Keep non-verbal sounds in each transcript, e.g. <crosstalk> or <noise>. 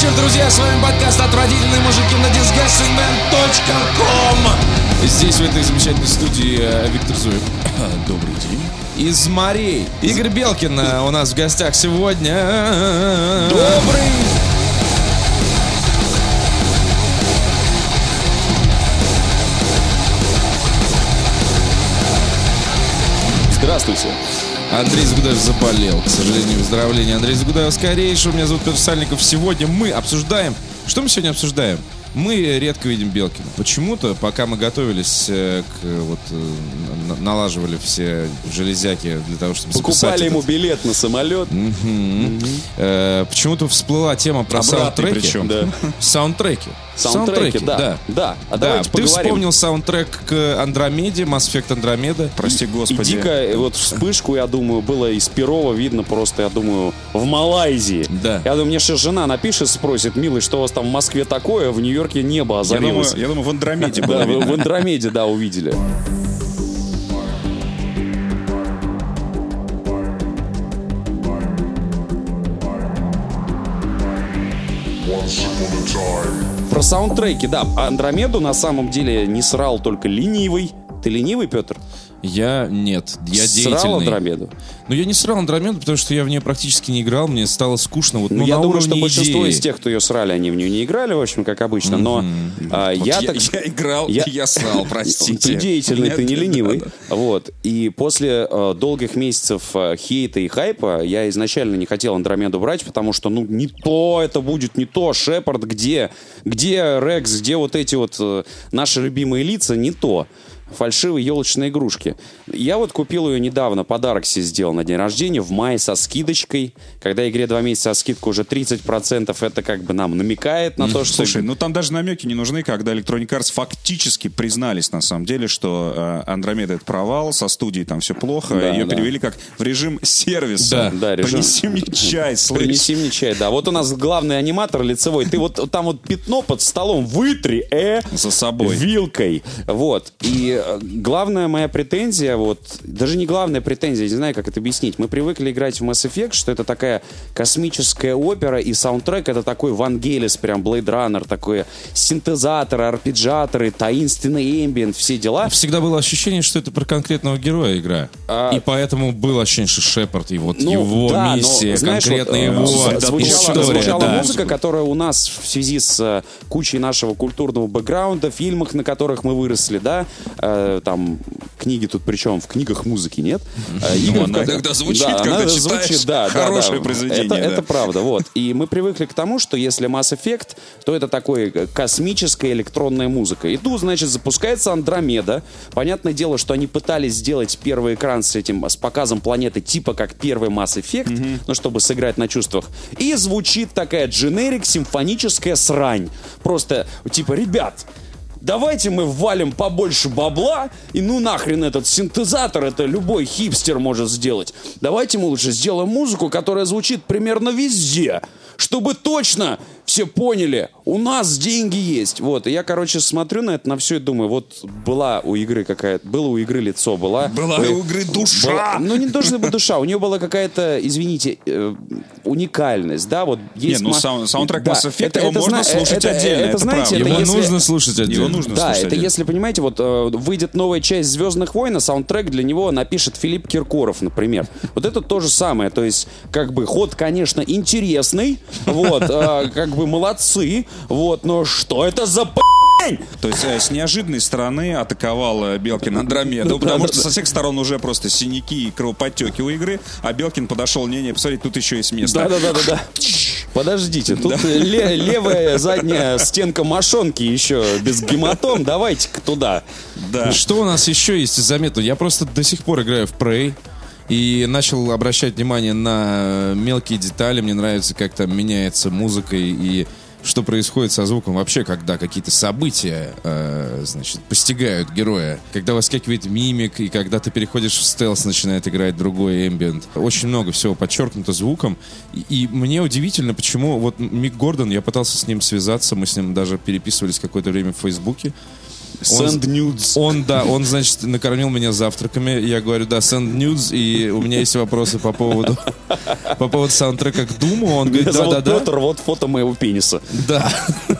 вечер, друзья! С вами подкаст «Отвратительные мужики» на disgustingman.com Здесь, в этой замечательной студии, э, Виктор Зуев. <coughs> Добрый день. Из морей. Игорь Белкин э, у нас в гостях сегодня. Добрый. Здравствуйте. Андрей Загудаев заболел. К сожалению, выздоровление Андрей Загудаев скорейшего. Меня зовут Петр Сальников. Сегодня мы обсуждаем... Что мы сегодня обсуждаем? Мы редко видим Белкина. Почему-то, пока мы готовились э, к вот э, на- налаживали все железяки для того, чтобы Покупали ему этот- билет на самолет. Мгм. Э, почему-то всплыла тема про Обратный саундтреки. причем. Да. Саундтреки. Саундтреки, да. Да. А Да, ты поговорим. вспомнил саундтрек к Андромеде, Mass Effect Андромеда. Прости И господи. дико, э, вот вспышку, я думаю, было из Перова видно просто, я думаю, в Малайзии. Да. Я думаю, мне сейчас жена напишет, спросит, милый, что у вас там в Москве такое, в Нью-Йорке небо Я думаю, озарилось. я думаю, в Андромеде <laughs> Да, было в, Андромеде, да, увидели. Про саундтреки, да. Андромеду на самом деле не срал только ленивый. Ты ленивый, Петр? Я нет, я Срал деятельный. Андромеду? Ну, я не срал Андромеду, потому что я в нее практически не играл, мне стало скучно. Вот, Ну, ну, я думаю, что уровне большинство идеи. из тех, кто ее срали, они в нее не играли, в общем, как обычно. Но а, Вот я, я, так... я играл, я- я, срал, простите. <laughs> Ты деятельный, ты не ленивый. Вот. И после э, долгих месяцев э, хейта и хайпа я изначально не хотел Андромеду брать, потому что, ну, не то это будет, не то. Шепард где? Где Рекс? Где вот эти вот э, наши любимые лица? Не то. Фальшивые елочные игрушки. Я вот купил ее недавно, подарок себе сделал на день рождения, в мае со скидочкой. Когда игре два месяца, а скидка уже 30%, это как бы нам намекает на то, что... Слушай, ну там даже намеки не нужны, когда Electronic Arts фактически признались на самом деле, что э, Андромеда это провал, со студией там все плохо, Да, ее да. перевели как в режим сервиса. Да, режим- Принеси мне <laughs> чай, слышь. Принеси мне чай, да. Вот у нас главный аниматор лицевой. Ты вот там вот пятно под столом вытри, э, За собой. вилкой. Вот. И э, главная моя претензия, вот, даже не главная претензия, не знаю, как это объяснить. Мы привыкли играть в Mass Effect, что это такая космическая опера, и саундтрек это такой Вангелис, прям Blade Runner, такое синтезаторы, арпеджаторы, таинственный эмбиент, все дела. Всегда было ощущение, что это про конкретного героя игра. А- И поэтому было ощущение, что Шепард и вот Ну, его да, но, миссия, знаешь, конкретно вот, э, его звучала, история. звучала да. музыка, которая у нас в связи с э, кучей нашего культурного бэкграунда, фильмах, на которых мы выросли, да, э, там книги тут причем в книгах музыки нет. Э, игры, она иногда звучит, Да, когда она читаешь звучит, да, хорошее да. произведение, Это, да. это правда, вот. И мы привыкли к тому, что если Mass Effect, то это такой э, космическая электронная музыка. И тут, значит, запускается Андромеда. Понятное дело, что они пытались сделать первый экран с этим, с показом планеты типа как первый Mass Effect, ну, чтобы сыграть на чувствах. И звучит такая дженерик, симфоническая срань. Просто, типа, ребят, Давайте мы ввалим побольше бабла, и ну нахрен этот синтезатор, это любой хипстер может сделать. Давайте мы лучше сделаем музыку, которая звучит примерно везде, чтобы точно все поняли, у нас деньги есть. Вот, и я, короче, смотрю на это, на все и думаю, вот была у игры какая-то, было у игры лицо, была... Была Ой, у игры душа. была- ну, не должна быть душа, у нее была какая-то, извините, э, уникальность, да, вот есть... ну, ма- сау- саундтрек Да, Mass Effect, это- его это можно слушать это- отдельно, Это, это знаете, правда. это Его если- нужно слушать отдельно. Его нужно да, слушать это отдельно. если, понимаете, вот э, выйдет новая часть «Звездных войн», а саундтрек для него напишет Филипп Киркоров, например. Вот это то же самое. То есть, как бы, ход, конечно, интересный, вот, э, как бы молодцы, вот, но что это за? То есть э, с неожиданной стороны атаковал Белкин Андромеду, потому что со всех сторон уже просто синяки и кровоподтеки у игры, а Белкин подошел, не-не, посмотрите, тут еще есть место. Да-да-да-да. Подождите, тут ле- левая задняя стенка мошонки еще без гематом. Давайте-ка туда. Да. Что у нас еще есть из заметного? Я просто до сих пор играю в Prey. И начал обращать внимание на мелкие детали. Мне нравится, как там меняется музыка и, что происходит со звуком вообще, когда какие-то события, э, значит, постигают героя. Когда выскакивает мимик, и когда ты переходишь в стелс, начинает играть другой эмбиент. Очень много всего подчеркнуто звуком. И, и мне удивительно, почему вот Мик Гордон, я пытался с ним связаться, мы с ним даже переписывались какое-то время в Фейсбуке. Send nudes. Он, да, он, значит, накормил меня завтраками. Я говорю, да, send nudes, и у меня есть вопросы по поводу, <laughs> по поводу саундтрека к Думу. Он говорит, Меня зовут да-да-да. Петр, вот фото моего пениса. Да. <laughs>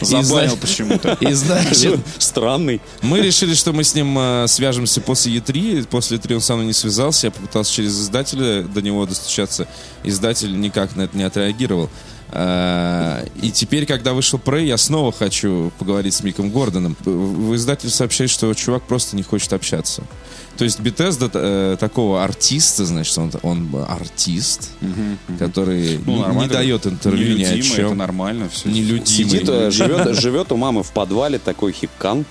Забанил знаешь- почему-то. <laughs> И значит, Странный. мы решили, что мы с ним э, свяжемся после E3. После E3 он со мной не связался. Я попытался через издателя до него достучаться. Издатель никак на это не отреагировал. А, И теперь, когда вышел Prey, я снова хочу поговорить с Миком Гордоном. В издатель сообщает, что чувак просто не хочет общаться. То есть Bethesda э, такого артиста, значит, он, он артист, который Ну, не- не, дает интервью ни о Нелюдимо, это чем. нормально. Все. Нелюдимый. Сидит, э, <laughs> живет, живет у мамы в подвале такой хиккан.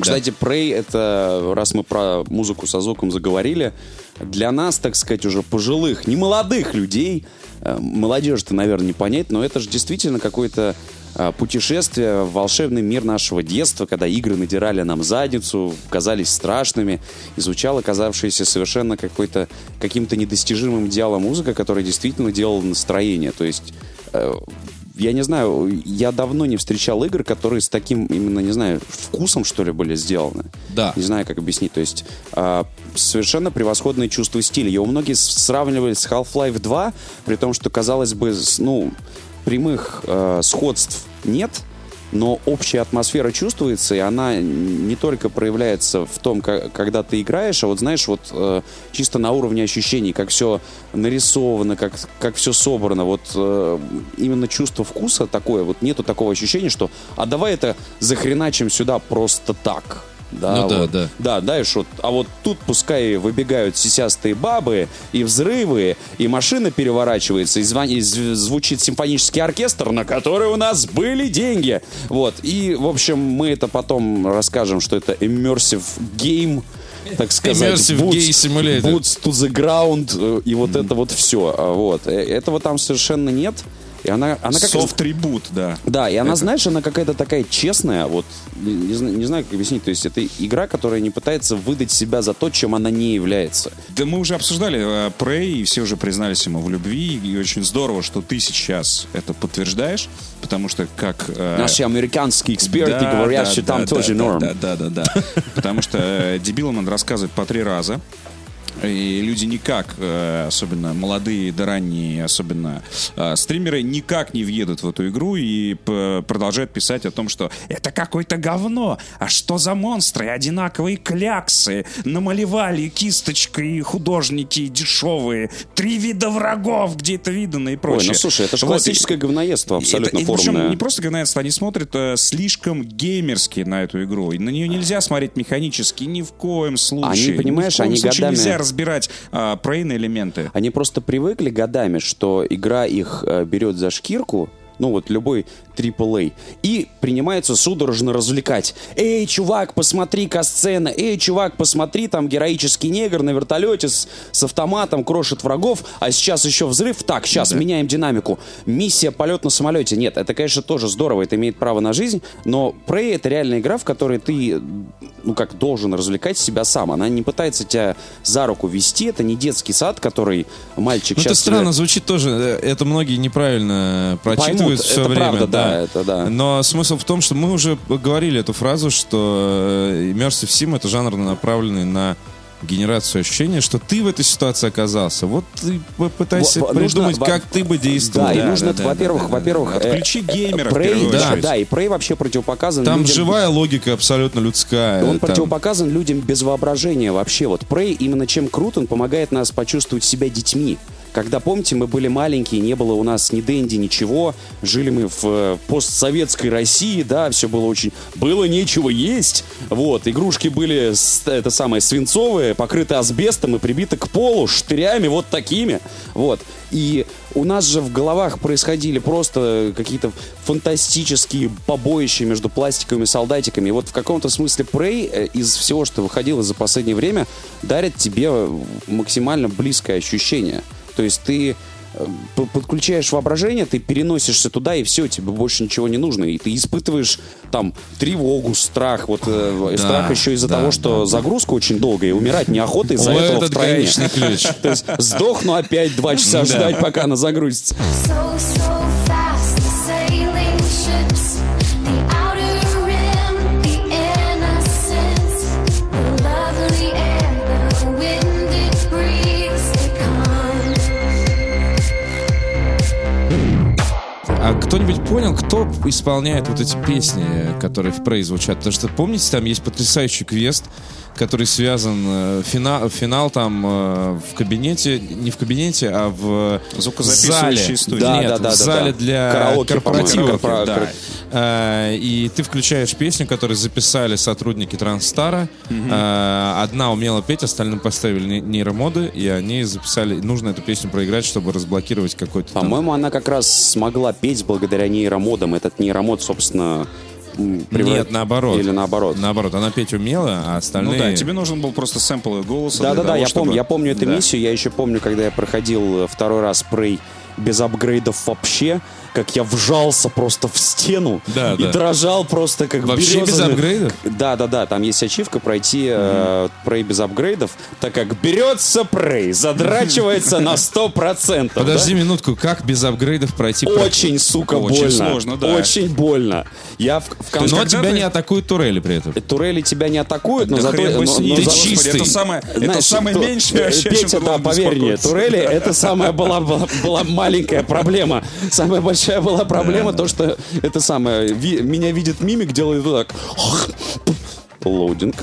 Кстати, Prey это, раз мы про музыку со звуком заговорили, для нас, так сказать, уже пожилых, не молодых людей, э, молодежи-то, наверное, не понять, но это же действительно какое-то э, путешествие в волшебный мир нашего детства, когда игры надирали нам задницу, казались страшными, изучала казавшаяся совершенно какой-то, каким-то недостижимым идеалом музыка, которая действительно делала настроение. То есть э, я не знаю, я давно не встречал игр, которые с таким, именно, не знаю, вкусом, что ли, были сделаны. Да. Не знаю, как объяснить. То есть а, совершенно превосходное чувство стиля. Его многие сравнивали с Half-Life 2, при том, что, казалось бы, ну, прямых э, сходств нет, но общая атмосфера чувствуется, и она не только проявляется в том, ка- когда ты играешь, а вот знаешь, вот э, чисто на уровне ощущений, как все нарисовано, как, как все собрано, вот э, именно чувство вкуса такое, вот нету такого ощущения, что а давай это захреначим сюда просто так. Да, Ну да, вот. да. Да, знаешь, вот, а вот тут пускай выбегают сисястые бабы, и взрывы, и машина переворачивается, и, звон- и зв- звучит симфонический оркестр, на который у нас были деньги. Вот, и, в общем, мы это потом расскажем, что это immersive game, так сказать. Immersive Boots-. Boots to the ground, э, и вот это вот все. Вот, Э, этого там совершенно нет. И она, она как Софт-ребут, да. да, и она, Это- знаешь, она какая-то такая честная, вот, не, не зна- не знаю, как объяснить, то есть это игра, которая не пытается выдать себя за то, чем она не является. Да мы уже обсуждали э, Prey, и все уже признались ему в любви, и очень здорово, что ты сейчас это подтверждаешь, потому что как... э, Наши американские эксперты да, говорят, да, что да, там да, тоже да, норм. Да, да, да, да. Потому что э, дебилам надо рассказывать по три раза. И люди никак, э, особенно молодые да ранние, особенно э, стримеры, никак не въедут в эту игру и продолжают писать о том, что это какое-то говно, а что за монстры, одинаковые кляксы, намалевали кисточкой художники дешевые, три вида врагов, где это видано? и Ой, прочее. ну слушай, это же Вот, и- классическое говноедство, абсолютно это, и причем не просто говноедство, они смотрят э, слишком геймерски на эту игру. И на нее нельзя смотреть механически ни в коем случае. Они, понимаешь, они годами- разбирать а, прейн элементы. Они просто привыкли годами, что игра их э, берет за шкирку, ну вот любой AAA, и принимается судорожно развлекать. Эй, чувак, посмотри сцена, эй, чувак, посмотри, там героический негр на вертолете с, с автоматом крошит врагов, а сейчас еще взрыв. Так, сейчас меняем динамику. Миссия полет на самолете. Нет, это, конечно, тоже здорово, это имеет право на жизнь, но Prey это реальная игра, в которой ты, ну как, должен развлекать себя сам. Она не пытается тебя за руку вести, это не детский сад, который мальчик Ну, это сейчас... странно звучит тоже. э, Это многие неправильно прочитывают Поймут, все это время. правда, да, это да. Но смысл в том, что мы уже говорили эту фразу, что э, Immersive Sim это жанр, направленный на генерацию ощущения, что ты в этой ситуации оказался. Вот ты попытайся Во- во- нужно придумать, во- как ты бы действовал. Да, и Да, нужно, да, да, во-первых, да, да. во-первых... э, Отключи геймера в Prey, да, да, и Prey вообще противопоказан Там людям... живая логика абсолютно людская. Он Там- противопоказан людям без воображения вообще. Вот Prey именно чем крут, он помогает нас почувствовать себя детьми. Когда, помните, мы были маленькие, не было у нас ни Дэнди, ничего, жили мы в э, постсоветской России, да, все было очень... Было нечего есть, вот, игрушки были, это самое, свинцовые, покрыты асбестом и прибиты к полу штырями вот такими, вот. И у нас же в головах происходили просто какие-то фантастические побоища между пластиковыми солдатиками. И вот в каком-то смысле Prey э, из всего, что выходило за последнее время, дарит тебе максимально близкое ощущение. То есть ты э, подключаешь воображение, ты переносишься туда, и все, тебе больше ничего не нужно. И ты испытываешь там тревогу, страх. Вот э, Да, страх еще из-за да, того, что загрузка очень долгая, и умирать неохота из-за этого этот втройне. гаечный ключ. <laughs> То есть сдохну опять два часа ждать, пока она загрузится. So, so кто-нибудь понял, кто исполняет вот эти песни, которые в Prey звучат? Потому что, помните, там есть потрясающий квест, который связан, э, финал, финал там э, в кабинете, не в кабинете, а в зале. студии. Да, Нет, да, да, в да, зале да. для Караоке, корпоративов. по-моему, да. Э, И ты включаешь песню, которую записали сотрудники Транстара. Э, Одна умела петь, остальным поставили не- нейромоды, и они записали... Нужно эту песню проиграть, чтобы разблокировать какой-то там... По-моему, она как раз смогла петь благодаря нейромодам. Этот нейромод, собственно, м, превра- Нет, наоборот. Или наоборот. Наоборот, она петь умела, а Ну остальные... да, тебе нужен был просто сэмпл ее голоса. Да, для да, да, того, я чтобы- помню, я помню эту Да. миссию. Я еще помню, когда я проходил э, второй раз Prey без апгрейдов вообще, как я вжался просто в стену Да, и да. дрожал просто как Вообще без березовый- апгрейдов? Да, да, да, там есть ачивка пройти э, Prey без апгрейдов, так как берется Prey, задрачивается на 100%. Подожди да? минутку, как без апгрейдов пройти? Очень, сука, Очень больно. сложно, да. Очень больно. Я в, в конце... Но тебя ты- не атакуют турели при этом. Турели тебя не атакуют, но Да зато... но- но господи, чистый. Это самое, это самое ту- меньшее вообще, Петя, ты да, поверь мне, турели это самая была, была, была маленькая проблема. Самая большая была проблема то, что это самое, ви- меня видит мимик, делает вот так. Лоудинг.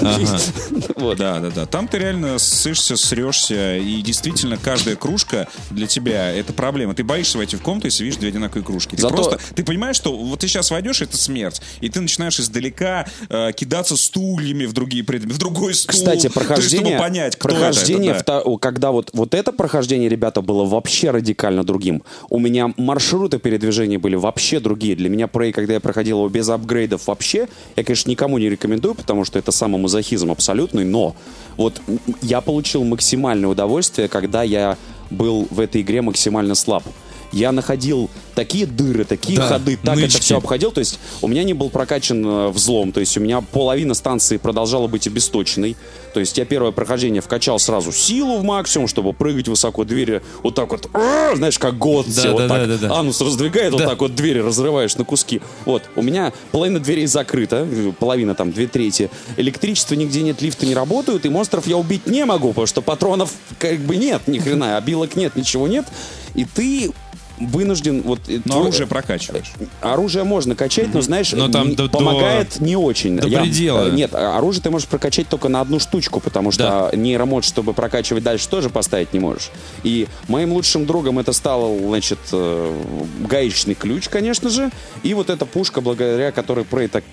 <laughs> Вот. Да, да, да. Там ты реально ссышься, срешься, и действительно каждая кружка для тебя это проблема. Ты боишься войти в комнату, если видишь две одинаковые кружки. Ты Зато- просто, ты понимаешь, что вот ты сейчас войдешь, это смерть, и ты начинаешь издалека э, кидаться стульями в другие предметы, в другой стул. Кстати, То есть, прохождение, чтобы понять, кто прохождение это. это, да. вто- когда вот, вот это прохождение, ребята, было вообще радикально другим. У меня маршруты передвижения были вообще другие. Для меня Prey, когда я проходил его без апгрейдов вообще, я, конечно, никому не рекомендую, потому что это самомазохизм абсолютный, но вот я получил максимальное удовольствие, когда я был в этой игре максимально слаб. Я находил такие дыры, такие Да, ходы, так это нычки. все обходил. То есть у меня не был прокачан э, взлом. То есть у меня половина станции продолжала быть обесточенной. То есть я первое прохождение вкачал сразу силу в максимум, чтобы прыгать высоко двери. Вот так вот, знаешь, как год. Да, вот да, так да, да, анус раздвигает, вот Да. так вот двери разрываешь на куски. Вот, у меня половина дверей закрыта, половина там, две трети. Электричества нигде нет, лифты не работают, и монстров я убить не могу, потому что патронов как бы нет ни хрена, обилок нет, ничего нет. И ты вынужден вот э, Но твой- оружие прокачиваешь. Оружие можно качать, но знаешь, Но там не- до- помогает не очень. до предела. э, Нет, а оружие ты можешь прокачать только на одну штучку, потому что нейромод, чтобы прокачивать дальше, тоже поставить не можешь. И моим лучшим другом это стал, значит, э, гаечный ключ, конечно же, и вот эта пушка, благодаря которой Prey так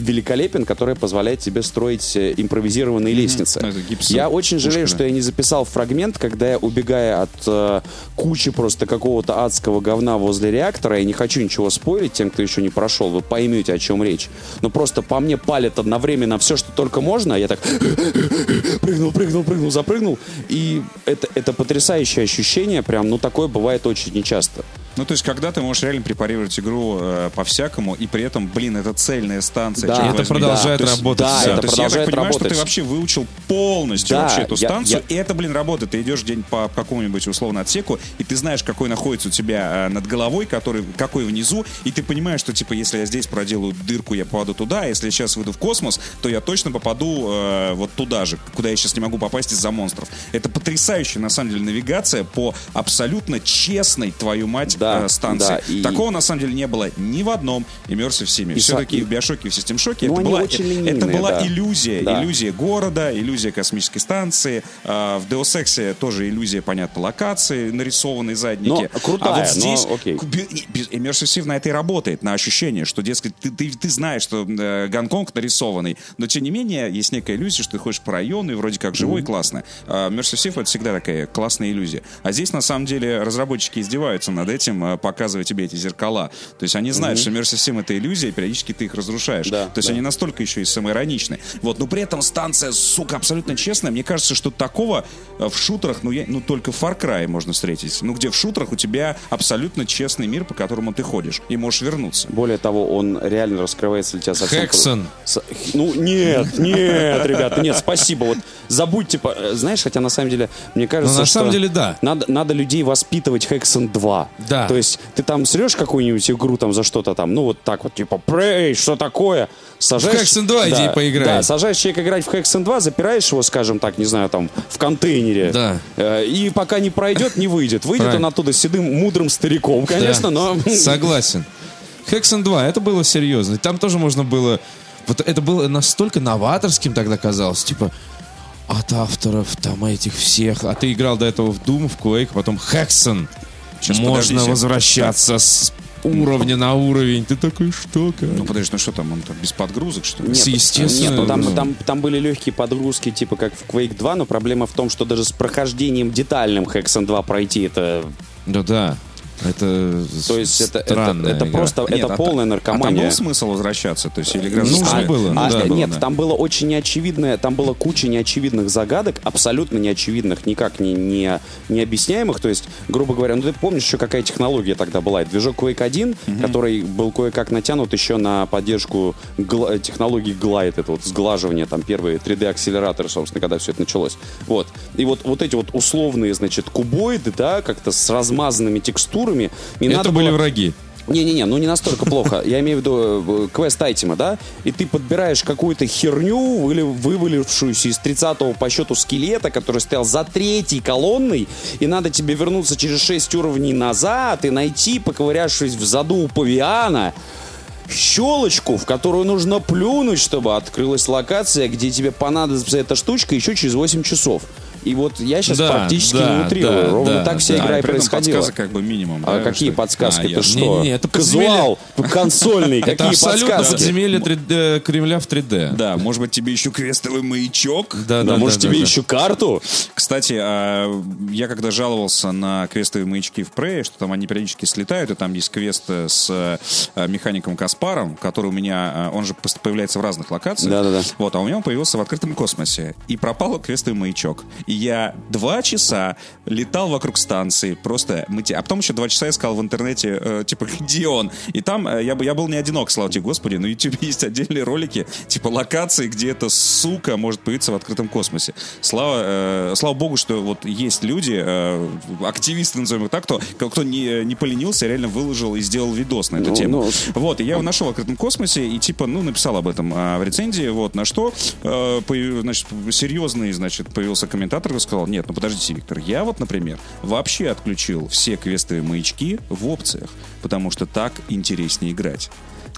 великолепен, которая позволяет тебе строить э, импровизированные лестницы. Ну, это гипсом Я очень жалею, пушка, что да. я не записал фрагмент, когда я, убегая от э, кучи просто какого-то адского говна возле реактора, я не хочу ничего спойлить тем, кто еще не прошел, вы поймете, о чем речь. Но просто по мне палят одновременно все, что только можно, а я так <laughs> прыгнул, прыгнул, прыгнул, запрыгнул. И это, это потрясающее ощущение, прям, ну, такое бывает очень нечасто. Ну, то есть, когда ты можешь реально препарировать игру э, по-всякому, и при этом, блин, это цельная станция. Да. это возьми. продолжает есть, работать. Да, всё. это То есть я так понимаю, что работать. ты вообще выучил полностью Да, вообще эту я- станцию, я- и это, блин, работает. Ты идешь день по какому-нибудь условно отсеку, и ты знаешь, какой находится у тебя э, над головой, который, какой внизу, и ты понимаешь, что, типа, если я здесь проделаю дырку, я попаду туда, а если я сейчас выйду в космос, то я точно попаду э, вот туда же, куда я сейчас не могу попасть из-за монстров. Это потрясающая, на самом деле, навигация по абсолютно честной, твою мать, Да, э, станции. да, и- Такого, на самом деле, не было ни в одном Immersive Sim. И Все-таки са- в Биошоке и в Систем Шоке Ну, это, была, очень это линейные, была да. иллюзия. Да. Иллюзия города, иллюзия космической станции. А, в Deus Ex тоже иллюзия, понятно, локации, нарисованные задники. Но крутая, а вот но здесь окей. би- би- Immersive Sim на это и работает, на ощущение, что, дескать, ты, ты, ты знаешь, что э, Гонконг нарисованный, но, тем не менее, есть некая иллюзия, что ты ходишь по району и вроде как живой и классно. А Immersive Sim это всегда такая классная иллюзия. А здесь, на самом деле, разработчики издеваются над этим, э, показывая тебе эти зеркала. То есть они знают, что Immersive Sim это иллюзия, и периодически ты их разрушаешь. Да, То есть да. они настолько еще и самоироничны. Вот, но при этом станция, сука, абсолютно честная. Мне кажется, что такого э, в шутерах, ну, я, ну только в Far Cry можно встретить. Ну, где в шутерах у тебя абсолютно честный мир, по которому ты ходишь, и можешь вернуться. Более того, он реально раскрывается для тебя совсем... Хексон. С- Ну, нет, нет, ребята, нет, спасибо. Вот забудьте, по- э, знаешь, хотя на самом деле, мне кажется, Ну, на что самом деле, да. Надо, надо людей воспитывать Хексон 2. Да, Да. То есть ты там срешь какую-нибудь игру там за что-то там, ну вот так вот, типа, прей, что такое? Сажаешь, Hexen 2 иди да, поиграй. Да, сажаешь человека играть в Hexen 2, запираешь его, скажем так, не знаю, там, в контейнере. Да. Э, И пока не пройдет, не выйдет. Выйдет Правильно. он оттуда седым, мудрым стариком, конечно, Да. но... Согласен. Hexen 2, это было серьезно. Там тоже можно было... Вот это было настолько новаторским тогда казалось. Типа, от авторов там этих всех. А ты играл до этого в Doom, в Quake, потом Hexen. Сейчас, Можно подождите. возвращаться с уровня на уровень. Ты такой, что как? Ну, подожди, ну что там, он там без подгрузок, что ли? Нет, естественно, Нет, ну, там, ну. там, там были легкие подгрузки, типа как в Quake 2, но проблема в том, что даже с прохождением детальным Hexen 2 пройти это... Да-да. Это То есть это, это, это просто Нет, это а полная та- А там наркомания. был смысл возвращаться? То есть, или игра Нужно заставляет? было, А, да, нет, было, да. там было очень неочевидное, там было куча неочевидных загадок, абсолютно неочевидных, никак не, не, не объясняемых. То есть, грубо говоря, ну ты помнишь еще какая технология тогда была? Это Движок Quake 1, который был кое-как натянут еще на поддержку гла- технологии Glide, это вот сглаживание, там первые 3D-акселераторы, собственно, когда все это началось. Вот. И вот, вот эти вот условные, значит, кубоиды, да, как-то с размазанными текстурами. Не Это надо были было- враги. не-не-не, ну не настолько плохо. Я имею в виду э, квест айтема, да? И ты подбираешь какую-то херню, или вывалившуюся из 30-го по счету скелета, который стоял за третьей колонной, и надо тебе вернуться через 6 уровней назад и найти, поковырявшись в заду у павиана, щелочку, в которую нужно плюнуть, чтобы открылась локация, где тебе понадобится эта штучка еще через 8 часов. И вот я сейчас Да, практически да, не утрирую. да, Ровно да, так вся да. игра А, и происходила. подсказок как бы минимум. А да, какие что- подсказки? А, Ты я- что? Не-не-не, это Казуал консольный. Это Какие абсолютно подсказки? подземелье 3D, Кремля в 3D. Да, может быть, тебе еще квестовый маячок? Да, Да, да, может, да, тебе да. еще карту? Кстати, а, я когда жаловался на квестовые маячки в Prey, что там они периодически слетают, и там есть квест э, с э, механиком Каспаром, который у меня, э, он же появляется в разных локациях. Да-да-да. Вот, а у меня он появился в открытом космосе. И пропал квестовый маячок. Я два часа летал вокруг станции, просто мыти- А потом еще два часа искал в интернете, э, типа, <laughs> где он. И там э, я, я был не одинок, слава тебе, Господи, на YouTube <laughs> есть отдельные ролики, типа, локации, где эта сука может появиться в открытом космосе. Слава, э, слава богу, что вот есть люди, э, активисты, назовем их так, кто, кто не, не поленился, реально выложил и сделал видос на эту Ну, тему. ну, Вот, и я его нашел в открытом космосе и типа, ну, написал об этом а, в рецензии, вот, на что, э, значит, серьезный, значит, появился комментатор и сказал, нет, ну, подождите, Виктор, я вот, например, вообще отключил все квестовые маячки в опциях, потому что так интереснее играть.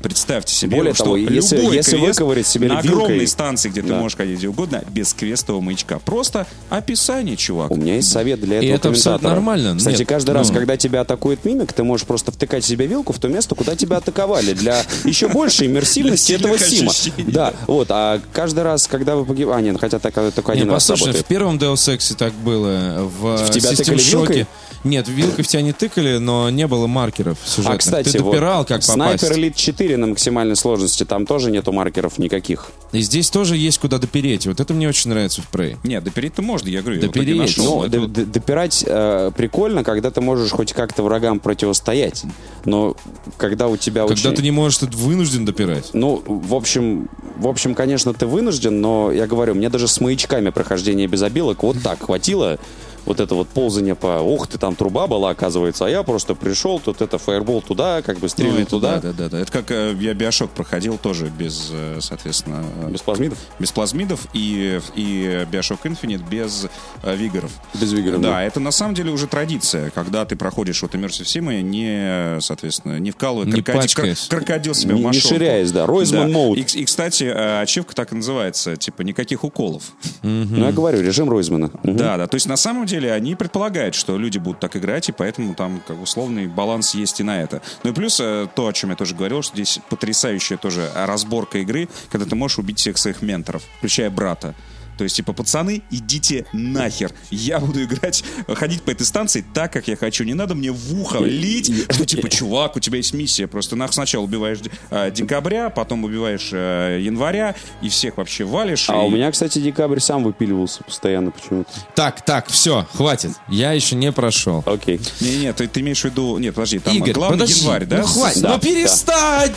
Представьте себе, Более что того, если- любой если квест выковырять себе на вилкой- огромной станции, где ты Да. можешь ходить где угодно, без квестового маячка. Просто описание, чувак. У меня есть совет для И этого это абсолютно нормально. Кстати, Нет, каждый раз, ну. когда тебя атакует мимик, ты можешь просто втыкать себе вилку в то место, куда тебя атаковали, для еще большей иммерсивности Для этого сима. Да, вот, а каждый раз, когда вы погибаете... А, нет, хотя так, только Не, один раз послушай, в первом Deus Ex так было. В, В тебя тыкали вилкой? Нет, вилкой в тебя не тыкали, но не было маркеров сюжетных. А, кстати, Ты допирал, как попасть. Снайпер Elite 4 на максимальной сложности, там тоже нету маркеров никаких. И здесь тоже есть куда допереть. Вот это мне очень нравится в Prey. Нет, допереть-то можно, я говорю, я в итоге Допереть. нашел. Ну, Это д- вот- д- допирать э, прикольно, когда ты можешь хоть как-то врагам противостоять. Но когда у тебя Когда очень... ты не можешь, ты вынужден допирать. Ну, в общем, в общем, конечно, ты вынужден, но я говорю, мне даже с маячками прохождение без обилок вот так хватило. Вот это вот ползание по... Ух ты, там труба была, оказывается, а я просто пришел, тут это фаербол туда, как бы Ну, стрельнул это туда. Да, да, да, да. Это как э, я Биошок проходил тоже без, э, соответственно, э, Без плазмидов? без плазмидов и, и Bioshock Infinite без э, вигоров. Без вигоров, Да, да. это на самом деле уже традиция, когда ты проходишь вот Immersive Sim, не, соответственно, не вкалывая Не крокодил, пачкаясь. кр- крокодил себя Не- в не мошонку. ширяясь, да. Ройзман Да. mode. И, и, кстати, ачивка так и называется, типа никаких уколов. Ну, я говорю, режим Ройзмана. Мгм. Да, да. То есть на самом деле они предполагают, что люди будут так играть, и поэтому там как условный баланс есть и на это. Ну и плюс э, то, о чем я тоже говорил, что здесь потрясающая тоже разборка игры, когда ты можешь убить всех своих менторов, включая брата. То есть, типа, пацаны, идите нахер. Я буду играть, ходить по этой станции так, как я хочу. Не надо мне в ухо лить, что, типа, чувак, у тебя есть миссия. Просто нах сначала убиваешь э, декабря, потом убиваешь э, января, и всех вообще валишь. А и- у меня, кстати, декабрь сам выпиливался постоянно почему-то. Так, так, все, хватит. Я еще не прошел. Окей. Не-не, ты, ты имеешь в виду... Нет, подожди, там Игорь, главный подожди. январь, да? Ну хватит, Да, ну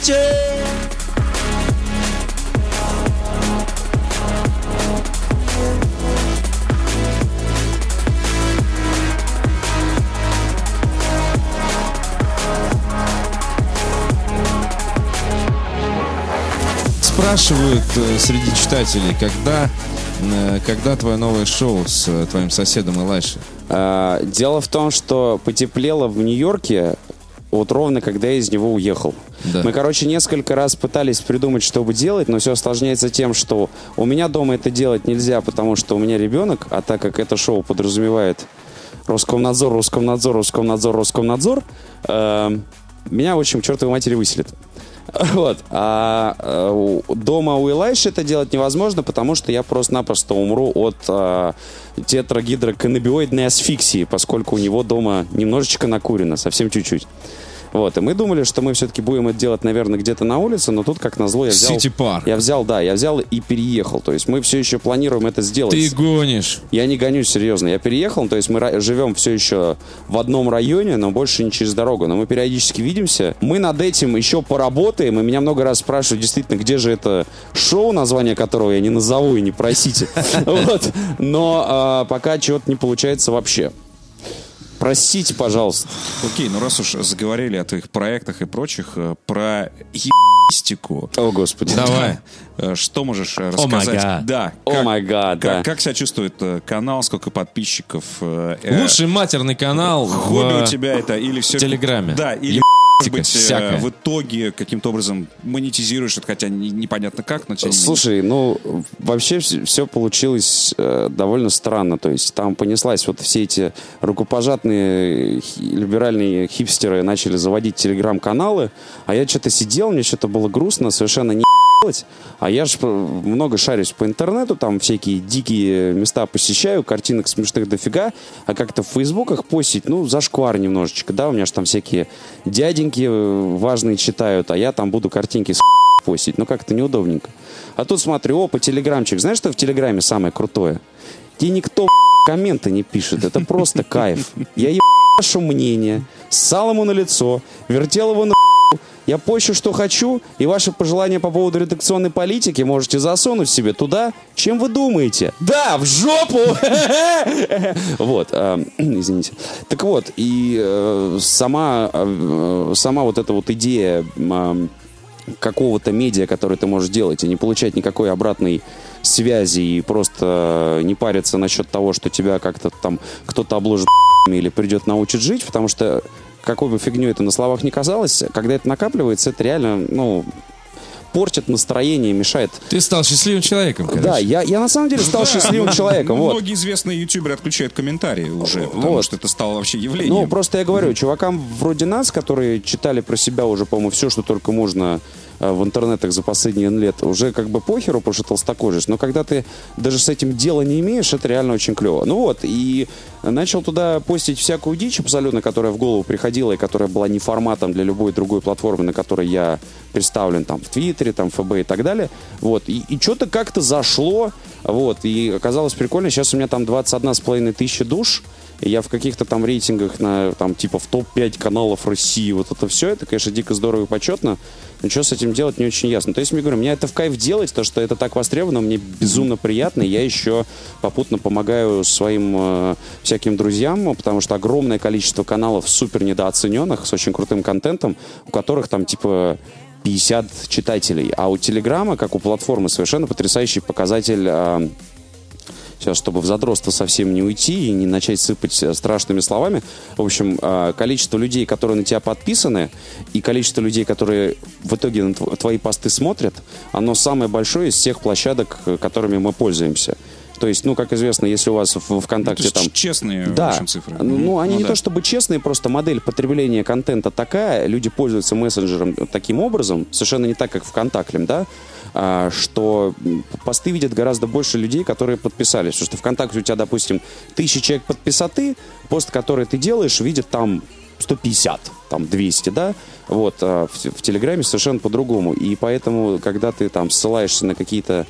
да. Спрашивают э, среди читателей, когда, э, когда твое новое шоу с э, твоим соседом Илайшей? А, Дело в том, что потеплело в Нью-Йорке вот ровно когда я из него уехал. Да. Мы, короче, несколько раз пытались придумать, что бы делать, но все осложняется тем, что у меня дома это делать нельзя, потому что у меня ребенок, а так как это шоу подразумевает Роскомнадзор, Роскомнадзор, Роскомнадзор, Роскомнадзор, э, меня, в общем, чертовой матери выселят. <laughs> Вот. А э, дома у Илайши это делать невозможно, потому что я просто-напросто умру от э, тетрагидроканнабиоидной асфиксии, поскольку у него дома немножечко накурено, совсем чуть-чуть. Вот, и мы думали, что мы все-таки будем это делать, наверное, где-то на улице, но тут, как назло, я взял... Сити Парк. Я взял, да, я взял и переехал. То есть мы все еще планируем это сделать. Ты гонишь. Я не гонюсь, серьезно. Я переехал, то есть мы живем все еще в одном районе, но больше не через дорогу. Но мы периодически видимся. Мы над этим еще поработаем, и меня много раз спрашивают, действительно, где же это шоу, название которого я не назову и не просите. <laughs> Но а, пока чего-то не получается вообще. Простите, пожалуйста. Окей, ну раз уж заговорили о твоих проектах и прочих, э, про ебистику. О, Господи. Давай. Э, Что можешь э, рассказать? God. Да. О, как- май гад, как, да. как себя чувствует канал, сколько подписчиков? Лучший матерный канал Хобби в... у тебя это или все... Телеграме. Да, или быть, э, всякое. в итоге каким-то образом монетизируешь это, хотя не- непонятно как, но тем не. Слушай, ну, вообще все получилось э, довольно странно. То есть там понеслась вот все эти рукопожатные хи- либеральные хипстеры начали заводить телеграм-каналы, а я что-то сидел, мне что-то было грустно, совершенно не делать. А я же много шарюсь по интернету, там всякие дикие места посещаю, картинок смешных дофига, а как-то в фейсбуках постить, ну, зашквар немножечко, да, у меня же там всякие дяденьки э, важные читают, а я там буду картинки с <laughs> постить. Ну, как-то неудобненько. А тут смотрю, опа, телеграмчик. Знаешь, что в телеграме самое крутое? Тебе никто <laughs> комменты не пишет. Это просто кайф. Я <laughs> еб ваше мнение, ссал ему на лицо, вертел его на я пощу, что хочу, и ваши пожелания по поводу редакционной политики можете засунуть себе туда, чем вы думаете. Да, в жопу! <laughs> Вот, э, <clears throat> извините. Так вот, и э, сама, э, сама вот эта вот идея м, какого-то медиа, который ты можешь делать, и не получать никакой обратной связи, и просто не париться насчет того, что тебя как-то там кто-то обложит <laughs> или придет научит жить, потому что какой бы фигню это на словах не казалось, когда это накапливается, это реально, ну, портит настроение, мешает. Ты стал счастливым человеком, короче. Да, я, я на самом деле стал Да, счастливым ну, человеком. Вот. Многие известные ютуберы отключают комментарии уже, потому Вот. что это стало вообще явлением. Ну, просто я говорю, чувакам вроде нас, которые читали про себя уже, по-моему, все, что только можно в интернетах за последние лет, уже как бы похеру, потому что толстокожесть. Но когда ты даже с этим дела не имеешь, это реально очень клево. Ну вот, и начал туда постить всякую дичь абсолютно, которая в голову приходила и которая была не форматом для любой другой платформы, на которой я представлен там в Твиттере, там ФБ и так далее. Вот, и, и что-то как-то зашло, вот, и оказалось прикольно. Сейчас у меня там 21,5 тысячи душ, я в каких-то там рейтингах на, там, типа, в топ-5 каналов России, вот это все, это, конечно, дико здорово и почетно, но что с этим делать не очень ясно. То есть, я говорю, мне это в кайф делать, то, что это так востребовано, мне безумно приятно, я еще попутно помогаю своим э, всяким друзьям, потому что огромное количество каналов супер недооцененных, с очень крутым контентом, у которых там, типа, 50 читателей. А у Телеграма, как у платформы, совершенно потрясающий показатель э, сейчас, чтобы в задротство совсем не уйти и не начать сыпать э, страшными словами. В общем, э, количество людей, которые на тебя подписаны, и количество людей, которые в итоге на тв- твои посты смотрят, оно самое большое из всех площадок, э, которыми мы пользуемся. То есть, ну, как известно, если у вас в Ну, то ВКонтакте есть там... честные, в Да. общем, цифры. Ну, они не да. то чтобы честные, просто модель потребления контента такая, люди пользуются мессенджером таким образом, совершенно не так, как ВКонтакте, да, а, что посты видят гораздо больше людей, которые подписались. Потому что ВКонтакте у тебя, допустим, тысяча человек подписаты, пост, который ты делаешь, видят там 150, там 200, да, вот, а в, в Телеграме совершенно по-другому, и поэтому, когда ты там ссылаешься на какие-то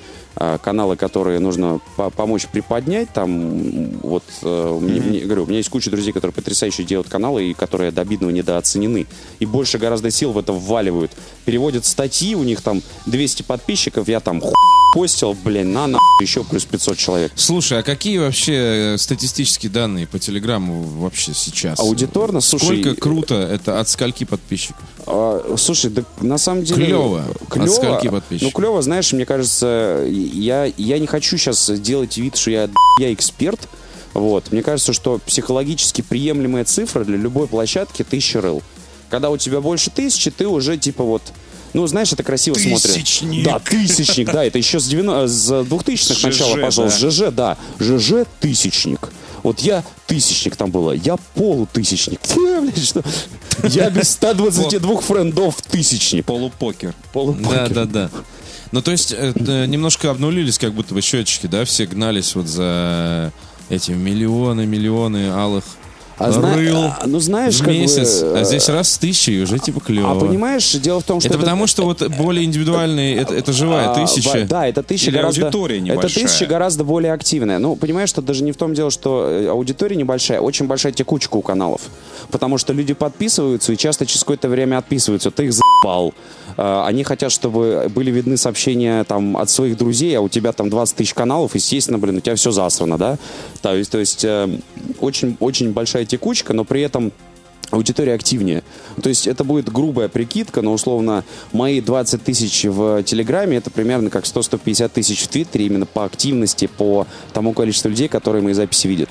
каналы, которые нужно по- помочь приподнять, там, вот, э, мне- мне- говорю, у меня есть куча друзей, которые потрясающе делают каналы, и которые до обидного недооценены, и больше гораздо сил в это вваливают, переводят статьи, у них там 200 подписчиков, я там ху постил, блин, на на еще плюс 500 человек. Слушай, а какие вообще э, статистические данные по Телеграмму вообще сейчас? Аудиторно, слушай, Сколько круто, это от скольки подписчиков? А, слушай, да на самом деле... Клево. Клево. От скольки подписчиков? Ну, клево, знаешь, мне кажется, я, я не хочу сейчас делать вид, что я, я эксперт. Вот. Мне кажется, что психологически приемлемая цифра для любой площадки тысяча рыл. Когда у тебя больше тысячи, ты уже типа вот... Ну, знаешь, это красиво Тысячник. смотрит. Да, тысячник, да, это еще с, 90, с 2000-х С начала ЖЖ, пошло. да. ЖЖ, да. ЖЖ тысячник. Вот я тысячник там было, я полутысячник. Фу, блядь, что? Я без <laughs> 122 френдов тысячник. Полупокер. Да, Полупокер. да, да. Ну, то есть, э, э, немножко обнулились, как будто бы счетчики, да? Все гнались вот за эти миллионы, миллионы алых А зна- рыл а, ну, знаешь, в как бы, месяц. э, а здесь раз с тысячи, и уже типа клево. А понимаешь, дело в том, что это, потому, что вот более индивидуальные, это, это живая А, тысяча. Да, это тысяча Или гораздо... аудитория Это небольшая. тысяча гораздо более активная. Ну, понимаешь, что даже не в том дело, что э, аудитория небольшая, очень большая текучка у каналов. Потому что люди подписываются и часто через какое-то время отписываются. Ты их заебал. Э, Они хотят, чтобы были видны сообщения там от своих друзей, а у тебя там 20 тысяч каналов, естественно, блин, у тебя все засрано, да? То есть, то есть э, очень, очень большая текучка, но при этом аудитория активнее. То есть это будет грубая прикидка, но условно мои 20 тысяч в Телеграме это примерно как 100-150 тысяч в Твиттере именно по активности, по тому количеству людей, которые мои записи видят.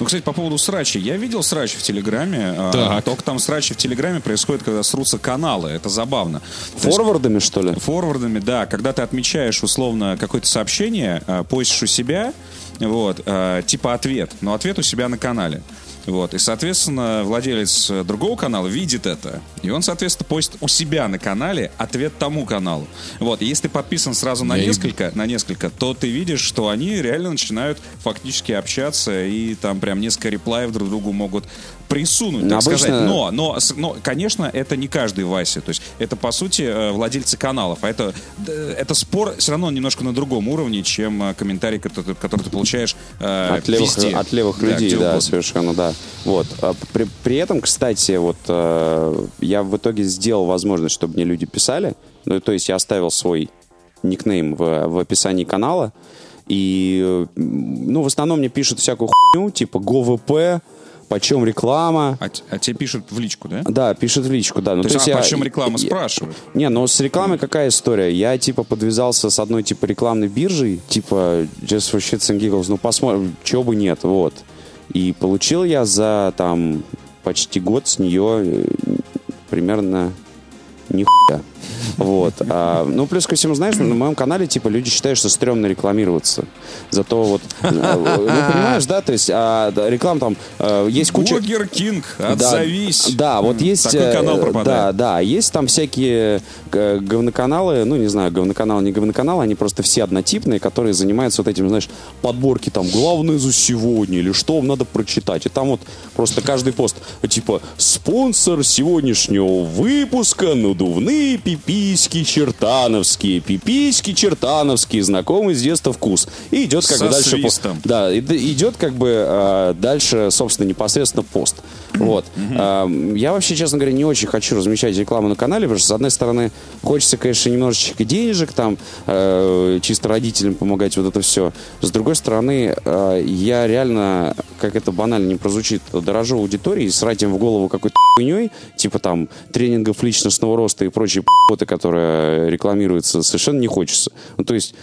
Ну, кстати, по поводу срачи. Я видел срачи в Телеграме. а, Так. Только там срачи в Телеграме происходит, когда срутся каналы. Это забавно. То есть- Форвардами, что ли? Форвардами, да, когда ты отмечаешь условно какое-то сообщение, а, постишь у себя, вот, а, типа ответ, но ответ у себя на канале. Вот, и, соответственно, владелец э, другого канала видит это, и он, соответственно, постит у себя на канале ответ тому каналу. Вот, и если ты подписан сразу на Я и- несколько, на несколько, то ты видишь, что они реально начинают фактически общаться, и там прям несколько реплаев друг другу могут присунуть, так Обычно- сказать. Но, но, но, конечно, это не каждый Вася. То есть это, по сути, э, владельцы каналов. А это, д- это спор все равно немножко на другом уровне, чем э, комментарий, который, который ты получаешь э, От левых, везде. от левых Да, людей, да, угодно. совершенно, да. Вот. А При, при этом, кстати, вот э, я в итоге сделал возможность, чтобы мне люди писали. Ну, то есть я оставил свой никнейм в, в описании канала. И, э, ну, в основном мне пишут всякую хуйню, типа ГОВП, почем реклама. А, а тебе пишут в личку, да? Да, пишут в личку, да. Ну, То есть, а я- почем реклама я- спрашивают? Не, ну с рекламой какая история? Я, типа, подвязался с одной, типа, рекламной биржей, типа, just for shits and giggles, ну, посмотрим, чего бы нет, вот. И получил я за, там, почти год с нее э, примерно нихуя. Вот. А, ну, плюс ко всему, знаешь, на моем канале, типа, люди считают, что стрёмно рекламироваться. Зато вот, ну, понимаешь, да, то есть а, да, реклама там, э, есть куча... Бургер Кинг, отзовись. Да, да, вот есть... Такой э, канал Да, пропадает. да, есть там всякие говноканалы, ну, не знаю, говноканалы, не говноканалы, они просто все однотипные, которые занимаются вот этим, знаешь, подборки там, главное за сегодня, или что вам надо прочитать. И там вот просто каждый пост, типа, спонсор сегодняшнего выпуска надувные пиписьки чертановские, пиписьки чертановские, знакомый с детства вкус. И идет как Со бы дальше... свистом. да, идет как бы э, дальше, собственно, непосредственно пост. Вот. Эм, Я вообще, честно говоря, не очень хочу размещать рекламу на канале, потому что, с одной стороны, хочется, конечно, немножечко денежек там, э, чисто родителям помогать, вот это все. С другой стороны, э, я реально, как это банально не прозвучит, дорожу аудиторией, срать им в голову какой-то хуйней, типа там тренингов личностного роста и прочие п***оты, которые рекламируются, совершенно не хочется. Ну, то есть,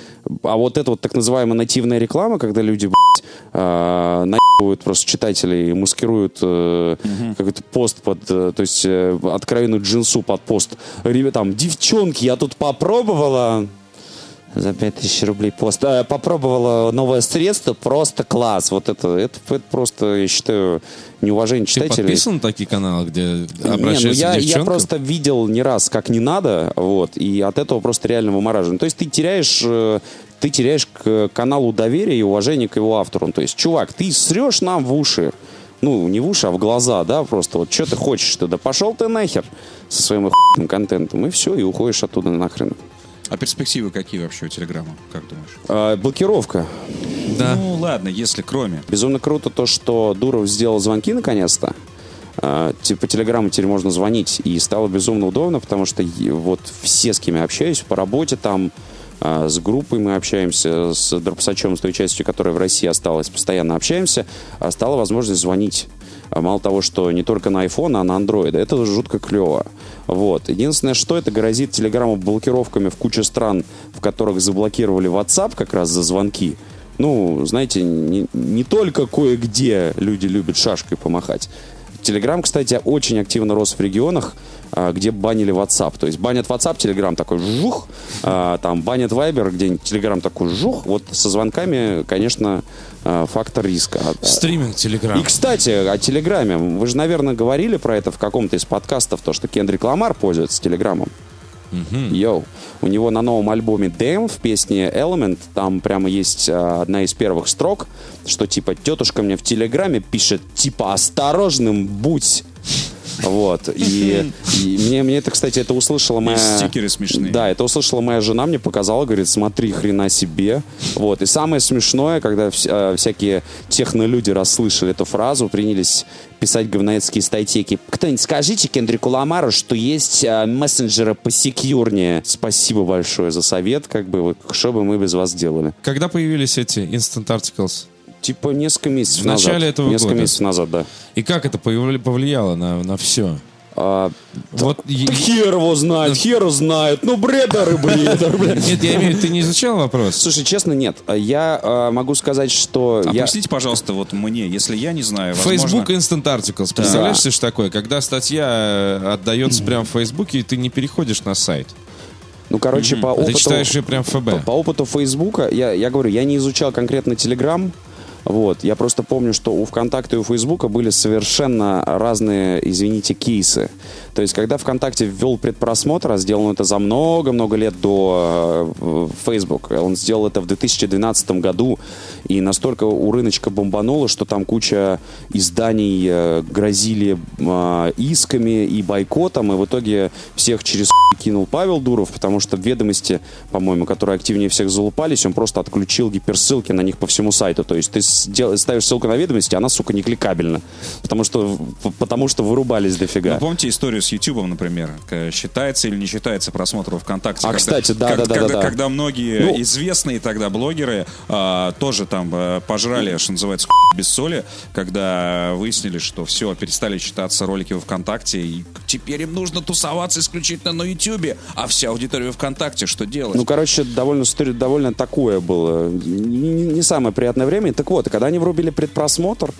а вот эта вот так называемая нативная реклама, когда люди, блядь, э, наебывают просто читателей, маскируют э, какой-то пост под, э, то есть, э, откровенную джинсу под пост. Там, девчонки, я тут попробовала, за 5000 рублей пост. Э, попробовала новое средство, просто класс. Вот это, это, это просто, я считаю, неуважение Ты читателей. подписан на такие каналы, где Не, ну обращаются я, я просто видел не раз, как не надо, вот, и от этого просто реально вымораживаю. То есть ты теряешь, ты теряешь к каналу доверие и уважение к его автору. То есть, чувак, ты срешь нам в уши, ну, не в уши, а в глаза, да, просто вот что ты хочешь-то, да пошел ты нахер со своим охуенным контентом, и все, и уходишь оттуда нахрен. А перспективы какие вообще у Телеграма, как думаешь? А, блокировка. Да. Ну, ладно, если кроме. Безумно круто то, что Дуров сделал звонки наконец-то. А, Типа по телеграмму теперь можно звонить. И стало безумно удобно, потому что вот все, с кем я общаюсь, по работе там, с группой мы общаемся, с Дропсачом, с той частью, которая в России осталась, постоянно общаемся, а стала возможность звонить. а мало того, что не только на iPhone, а на Android. Это жутко клево. Вот. Единственное, что это грозит телеграмму блокировками в куче стран, в которых заблокировали WhatsApp как раз за звонки. Ну, знаете, не, не только кое-где люди любят шашкой помахать. Телеграм, кстати, очень активно рос в регионах, а, где банили WhatsApp. То есть банят WhatsApp, Telegram такой жух, а, там банят Viber, где Telegram такой жух. Вот со звонками, конечно, а, фактор риска. Стриминг Телеграм. И, кстати, о Телеграме. Вы же, наверное, говорили про это в каком-то из подкастов, то, что Кендрик Ламар пользуется Телеграмом. Йоу. У него на новом альбоме Damn в песне Element там прямо есть а, одна из первых строк, что типа тетушка мне в Телеграме пишет типа осторожным будь. Вот. И, и мне, мне это, кстати, это услышала моя... Есть стикеры смешные. Да, это услышала моя жена, мне показала, говорит, смотри, хрена себе. Вот. И самое смешное, когда вс- э, всякие технолюди расслышали эту фразу, принялись писать говноедские статейки. Кто-нибудь скажите Кендрику Ламару, что есть э, мессенджеры посекьюрнее. Спасибо большое за совет, как бы, вот, что бы мы без вас делали. Когда появились эти Instant Articles? Типа несколько месяцев В назад. начале этого Несколько года. месяцев назад, да. И как это повли- повлияло на, на все? А, Вот да хер его знает, хер знает. Ну, бредеры, бредеры, блядь. Нет, я имею в виду, ты не изучал вопрос? Слушай, честно, нет. Я а, могу сказать, что я... Объясните, пожалуйста, вот мне, если я не знаю, возможно... Facebook Instant Articles. Представляешь себе, что такое? Когда статья э, отдается прямо в Фейсбуке, и ты не переходишь на сайт. Ну, короче, по А опыту... ты читаешь ее прям в По, ФБ. по опыту Фейсбука, я, я говорю, я не изучал конкретно Телеграм, вот, я просто помню, что у ВКонтакте и у Фейсбука были совершенно разные, извините, кейсы. То есть, когда ВКонтакте ввел предпросмотр, а сделал это за много-много лет до э, Facebook, он сделал это в 2012 году, и настолько у рыночка бомбануло, что там куча изданий э, грозили э, исками и бойкотом, и в итоге всех через <laughs> кинул Павел Дуров, потому что ведомости, по-моему, которые активнее всех залупались, он просто отключил гиперссылки на них по всему сайту. То есть ты ставишь ссылку на ведомости, она, сука, не кликабельна. Потому что, потому что вырубались дофига. Ну, помните историю YouTube, например? Считается или не считается просмотр ВКонтакте? А, кстати, да, да, да, когда, да, да. когда многие Ну- известные тогда блогеры а, тоже там а, пожрали, что называется, <laughs> без соли, когда выяснили, что все, перестали считаться ролики во ВКонтакте, и теперь им нужно тусоваться исключительно на YouTube, а вся аудитория ВКонтакте, что делать? Ну, короче, довольно, довольно такое было. Не, не- самое приятное время. Так вот, когда они врубили предпросмотр,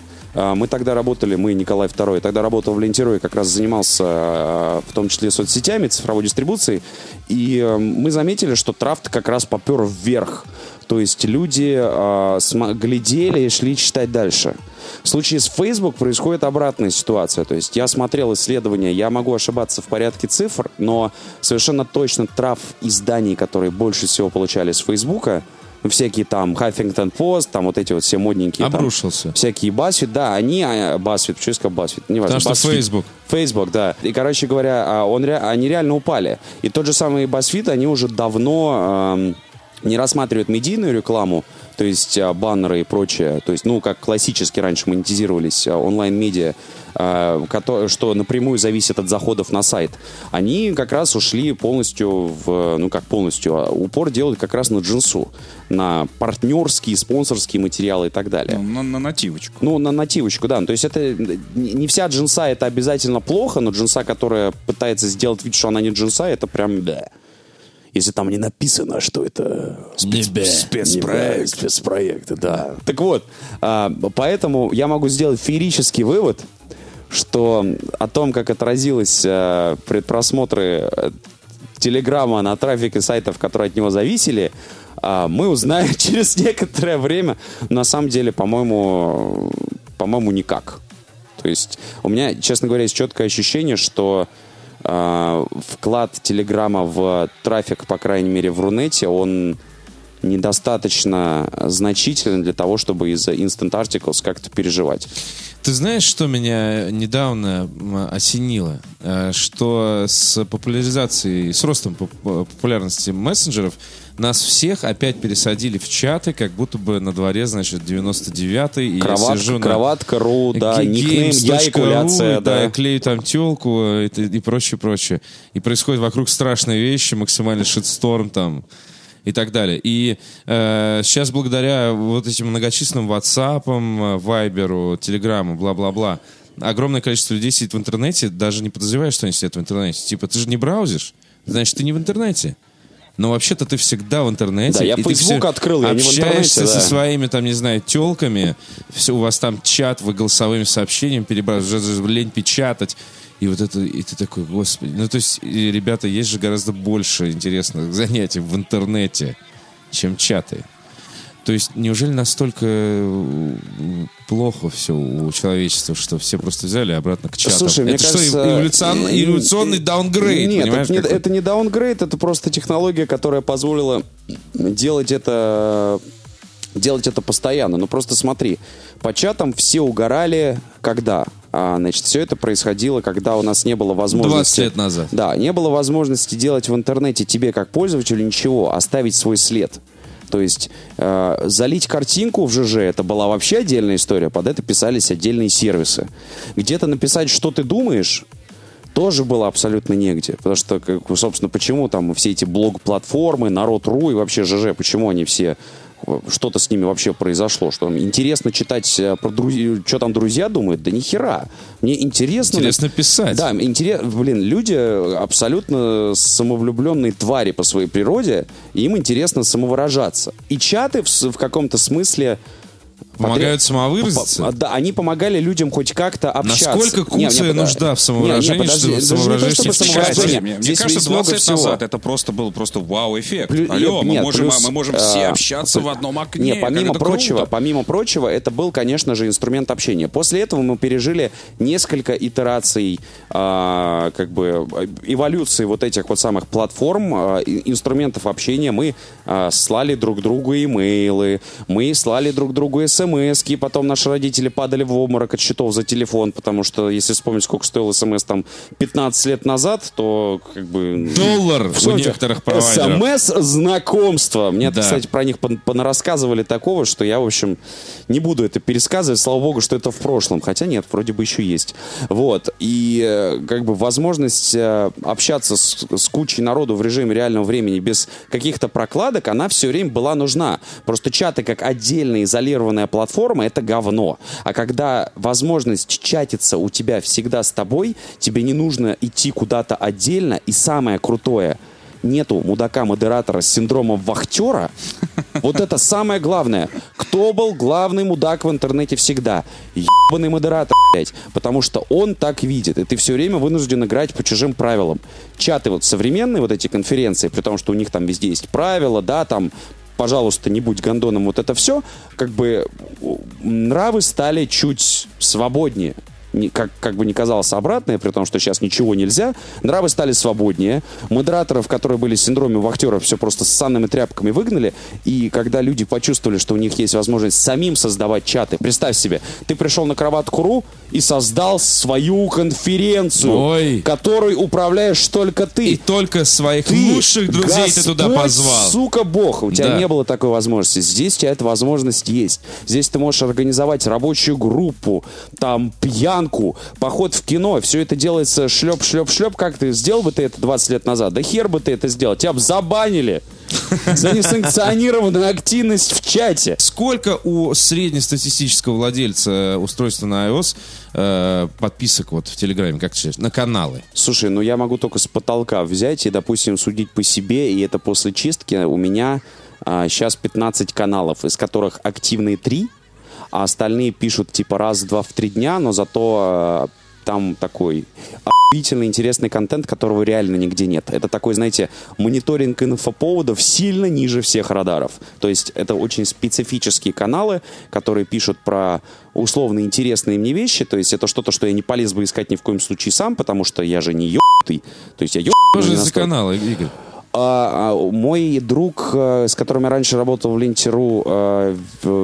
мы тогда работали, мы, Николай II, тогда работал в Лентерой, как раз занимался а, в том числе соцсетями, цифровой дистрибуцией, и а, мы заметили, что трафт как раз попер вверх. То есть люди а, сма- глядели и шли читать дальше. В случае с Facebook происходит обратная ситуация. То есть я смотрел исследования, я могу ошибаться в порядке цифр, но совершенно точно трав изданий, которые больше всего получали с Фейсбука, ну, всякие там Huffington Post, там вот эти вот все модненькие. там, Обрушился. всякие BuzzFeed, да, они, BuzzFeed, почему я сказал BuzzFeed, не важно. Потому что Facebook. Facebook, да. И, короче говоря, а, он, они реально упали. И тот же самый BuzzFeed, они уже давно эм, не рассматривают медийную рекламу, то есть а, баннеры и прочее, то есть, ну, как классически раньше монетизировались а, онлайн-медиа, а, что напрямую зависит от заходов на сайт. Они как раз ушли полностью в, ну, как полностью, а упор делают как раз на джинсу, на партнерские, спонсорские материалы и так далее. Ну, на, на нативочку. Ну, на нативочку, да. То есть это не не вся джинса это обязательно плохо, но джинса, которая пытается сделать вид, что она не джинса, это прям да. Если там не написано, что это спец- Не спецпроект. Да. Так вот, а, поэтому я могу сделать феерический вывод, что о том, как отразилось а, предпросмотры э, Телеграма на трафике сайтов, которые от него зависели, а, мы узнаем <laughs> через некоторое время. На самом деле, по-моему, по-моему, никак. То есть у меня, честно говоря, есть четкое ощущение, что вклад Телеграма в трафик, по крайней мере, в Рунете, он недостаточно значителен для того, чтобы из-за Instant Articles как-то переживать. Ты знаешь, что меня недавно осенило? Э, Что с популяризацией, с ростом поп- популярности мессенджеров нас всех опять пересадили в чаты, как будто бы на дворе, значит, 99-й. и я Кроватка, сижу на кроватка.ру, да, Ге- никнейм, я экуляция, да, да. я клею там телку и, т- и прочее, прочее. И происходят вокруг страшные вещи, максимальный шитсторм там и так далее. И э, сейчас благодаря вот этим многочисленным WhatsApp, Viber, Telegram, бла-бла-бла, огромное количество людей сидит в интернете, даже не подозревая, что они сидят в интернете. Типа, ты же не браузишь, значит, ты не в интернете. Но вообще-то ты всегда в интернете. Да, я Facebook открыл, я не в интернете, Общаешься со да. своими, там, не знаю, телками. Все, у вас там чат, вы голосовыми сообщениями перебрасываете, лень печатать. И вот это, и ты такой, господи. Ну, то есть, ребята, есть же гораздо больше интересных занятий в интернете, чем чаты. То есть, неужели настолько э, плохо все у человечества, что все просто взяли обратно к чатам? Слушай, мне это кажется, что, эволюцион- э, эволюционный даунгрейд, Нет, это не, это не даунгрейд, это просто технология, которая позволила делать это делать это постоянно. Ну просто смотри, по чатам все угорали когда? А, значит, все это происходило, когда у нас не было возможности... 20 лет назад. Да, не было возможности делать в интернете тебе как пользователю ничего, оставить свой след. То есть э, залить картинку в ЖЖ это была вообще отдельная история. Под это писались отдельные сервисы. Где-то написать, что ты думаешь, тоже было абсолютно негде. Потому что, как, собственно, почему там все эти блог-платформы, Народ.ру и вообще ЖЖ, почему они все что-то с ними вообще произошло, что интересно читать э, про друзей, что там друзья думают, да ни хера. Мне интересно... Интересно писать. Да, интерес... блин, люди абсолютно самовлюбленные твари по своей природе, и им интересно самовыражаться. И чаты в, в каком-то смысле Помогают самовыразиться? По- Да, они помогали людям хоть как-то общаться. Насколько куцая нужда в самовыражении, Не, не, подожди, что самовыражение. Мне, мне Здесь кажется, есть много 20 лет всего. назад это просто был просто вау-эффект. Плю- Алло, мы, нет, можем, плюс, мы можем все а, общаться в одном окне. Не, помимо прочего, круто. помимо прочего, это был, конечно же, инструмент общения. После этого мы пережили несколько итераций, а, как бы эволюции вот этих вот самых платформ, а, инструментов общения. Мы а, слали друг другу имейлы, мы слали друг другу смс потом наши родители падали в обморок от счетов за телефон, потому что, если вспомнить, сколько стоил смс там 15 лет назад, то как бы... Доллар у Вспомните, некоторых провайдеров. СМС-знакомство. Мне, Да. кстати, про них пон- понарассказывали такого, что я, в общем, не буду это пересказывать. Слава богу, что это в прошлом. Хотя нет, вроде бы еще есть. Вот. И э, как бы возможность э, общаться с, с кучей народу в режиме реального времени без каких-то прокладок, она все время была нужна. Просто чаты как отдельная изолированная платформа — это говно. А когда возможность чатиться у тебя всегда с тобой, тебе не нужно идти куда-то отдельно. И самое крутое — нету мудака-модератора с синдромом вахтера, вот это самое главное. Кто был главный мудак в интернете всегда? Ебаный модератор, блядь. Потому что он так видит. И ты все время вынужден играть по чужим правилам. Чаты вот современные, вот эти конференции, при том, что у них там везде есть правила, да, там пожалуйста, не будь гондоном, вот это все, как бы нравы стали чуть свободнее. Как, как бы не казалось обратное, при том, что сейчас ничего нельзя, нравы стали свободнее. Модераторов, которые были с синдромом вахтера, все просто с санными тряпками выгнали. И когда люди почувствовали, что у них есть возможность самим создавать чаты, представь себе, ты пришел на кроватку.ру и создал свою конференцию, Ой. которой управляешь только ты. И только своих Ты лучших друзей ты туда Господь, позвал. Сука, бог. У тебя Да. не было такой возможности. Здесь у тебя эта возможность есть. Здесь ты можешь организовать рабочую группу, там, пьянку, поход в кино. Все это делается шлеп, шлеп, шлеп. Как ты сделал бы ты это 20 лет назад? Да хер бы ты это сделал. Тебя бы забанили <laughs> за несанкционированную активность в чате. Сколько у среднестатистического владельца устройства на iOS э, подписок вот в Телеграме, как считаешь, на каналы? Слушай, ну я могу только с потолка взять и, допустим, судить по себе, и это после чистки у меня сейчас 15 каналов, из которых активные 3, а остальные пишут типа раз-два в три дня, но зато э, там такой охуительно интересный контент, которого реально нигде нет. Это такой, знаете, мониторинг инфоповодов сильно ниже всех радаров. То есть это очень специфические каналы, которые пишут про условно интересные мне вещи. То есть это что-то, что я не полез бы искать ни в коем случае сам, потому что я же не ебнутый. То есть я ебнутый. Что же не это за настолько. каналы, Игорь? А, а, мой друг, э, с которым я раньше работал в Ленте.ру, э,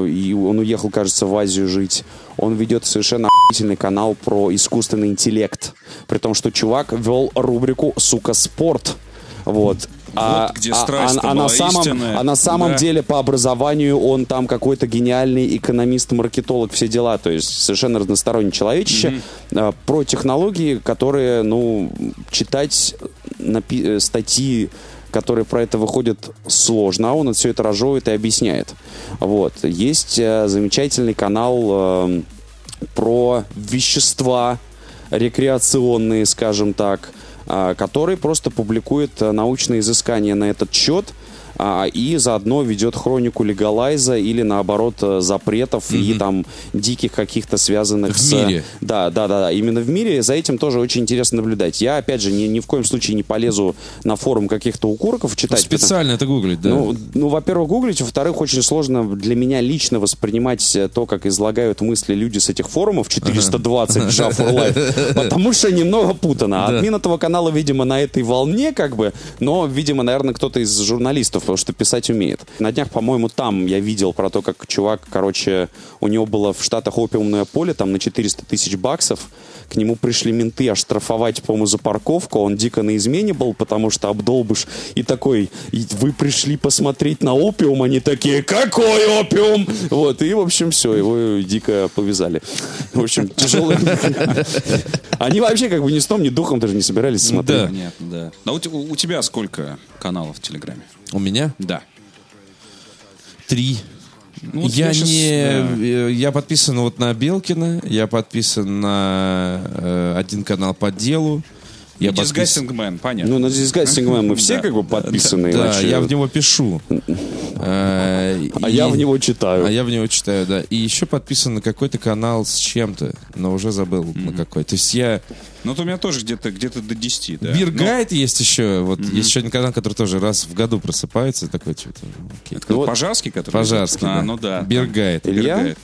и он уехал, кажется, в Азию жить, он ведет совершенно охуительный канал про искусственный интеллект. При том, что чувак вел рубрику «Сука, спорт». Вот. Вот где страсть-то а, на была самом, истинная. а на самом Да. деле по образованию он там какой-то гениальный экономист-маркетолог, все дела. То есть совершенно разносторонний человечище. А, Про технологии, которые, ну, читать напи- э, статьи которые про это выходят сложно, а он все это разжевывает и объясняет. Вот. Есть э, замечательный канал э, про вещества рекреационные, скажем так, а, который просто публикует а, научные изыскания на этот счет и заодно ведет хронику легалайза или наоборот э, запретов и там диких каких-то связанных В с... мире. Да, да, да, да, именно в мире. За этим тоже очень интересно наблюдать. Я, опять же, ни, ни в коем случае не полезу на форум каких-то укурков читать. Специально это гуглить, да. Ну, ну, во-первых, гуглить, во-вторых, очень сложно для меня лично воспринимать э, то, как излагают мысли люди с этих форумов 420 Java for Life, <laughs> потому что немного путано. Админ этого канала, видимо, на этой волне, как бы, но, видимо, наверное, кто-то из журналистов, потому что писать умеет. На днях, по-моему, там я видел про то, как чувак, короче, у него было в Штатах опиумное поле, там на 400 тысяч баксов, к нему пришли менты оштрафовать, по-моему, за парковку, он дико на измене был, потому что обдолбыш, и такой, «И вы пришли посмотреть на опиум, они такие, какой опиум? Вот, и, в общем, все, его дико повязали. В общем, тяжелый. Они вообще как бы ни сном, ни духом даже не собирались смотреть. Да. Понятно, да. А у тебя сколько каналов в Телеграме? У меня Да. три. Ну, вот я щас, не, да. э, я подписан вот на Белкина, я подписан на э, один канал по делу. Я Disgusting Man, понятно. Ну, на Disgusting Man мы все как бы подписаны. Да, иначе- я в него пишу. <laughs> Э, А я в него читаю. А я в него читаю, да. И еще подписан на какой-то канал с чем-то, но уже забыл на какой. То есть я... Ну, вот у меня тоже где-то где до 10, да. Биргайд есть еще. Вот есть еще один канал, который тоже раз в году просыпается. Такой что-то... окей. Ну, Пожарский, который... Пожарский, А, да. ну да. Биргайд. Илья? Биргайд.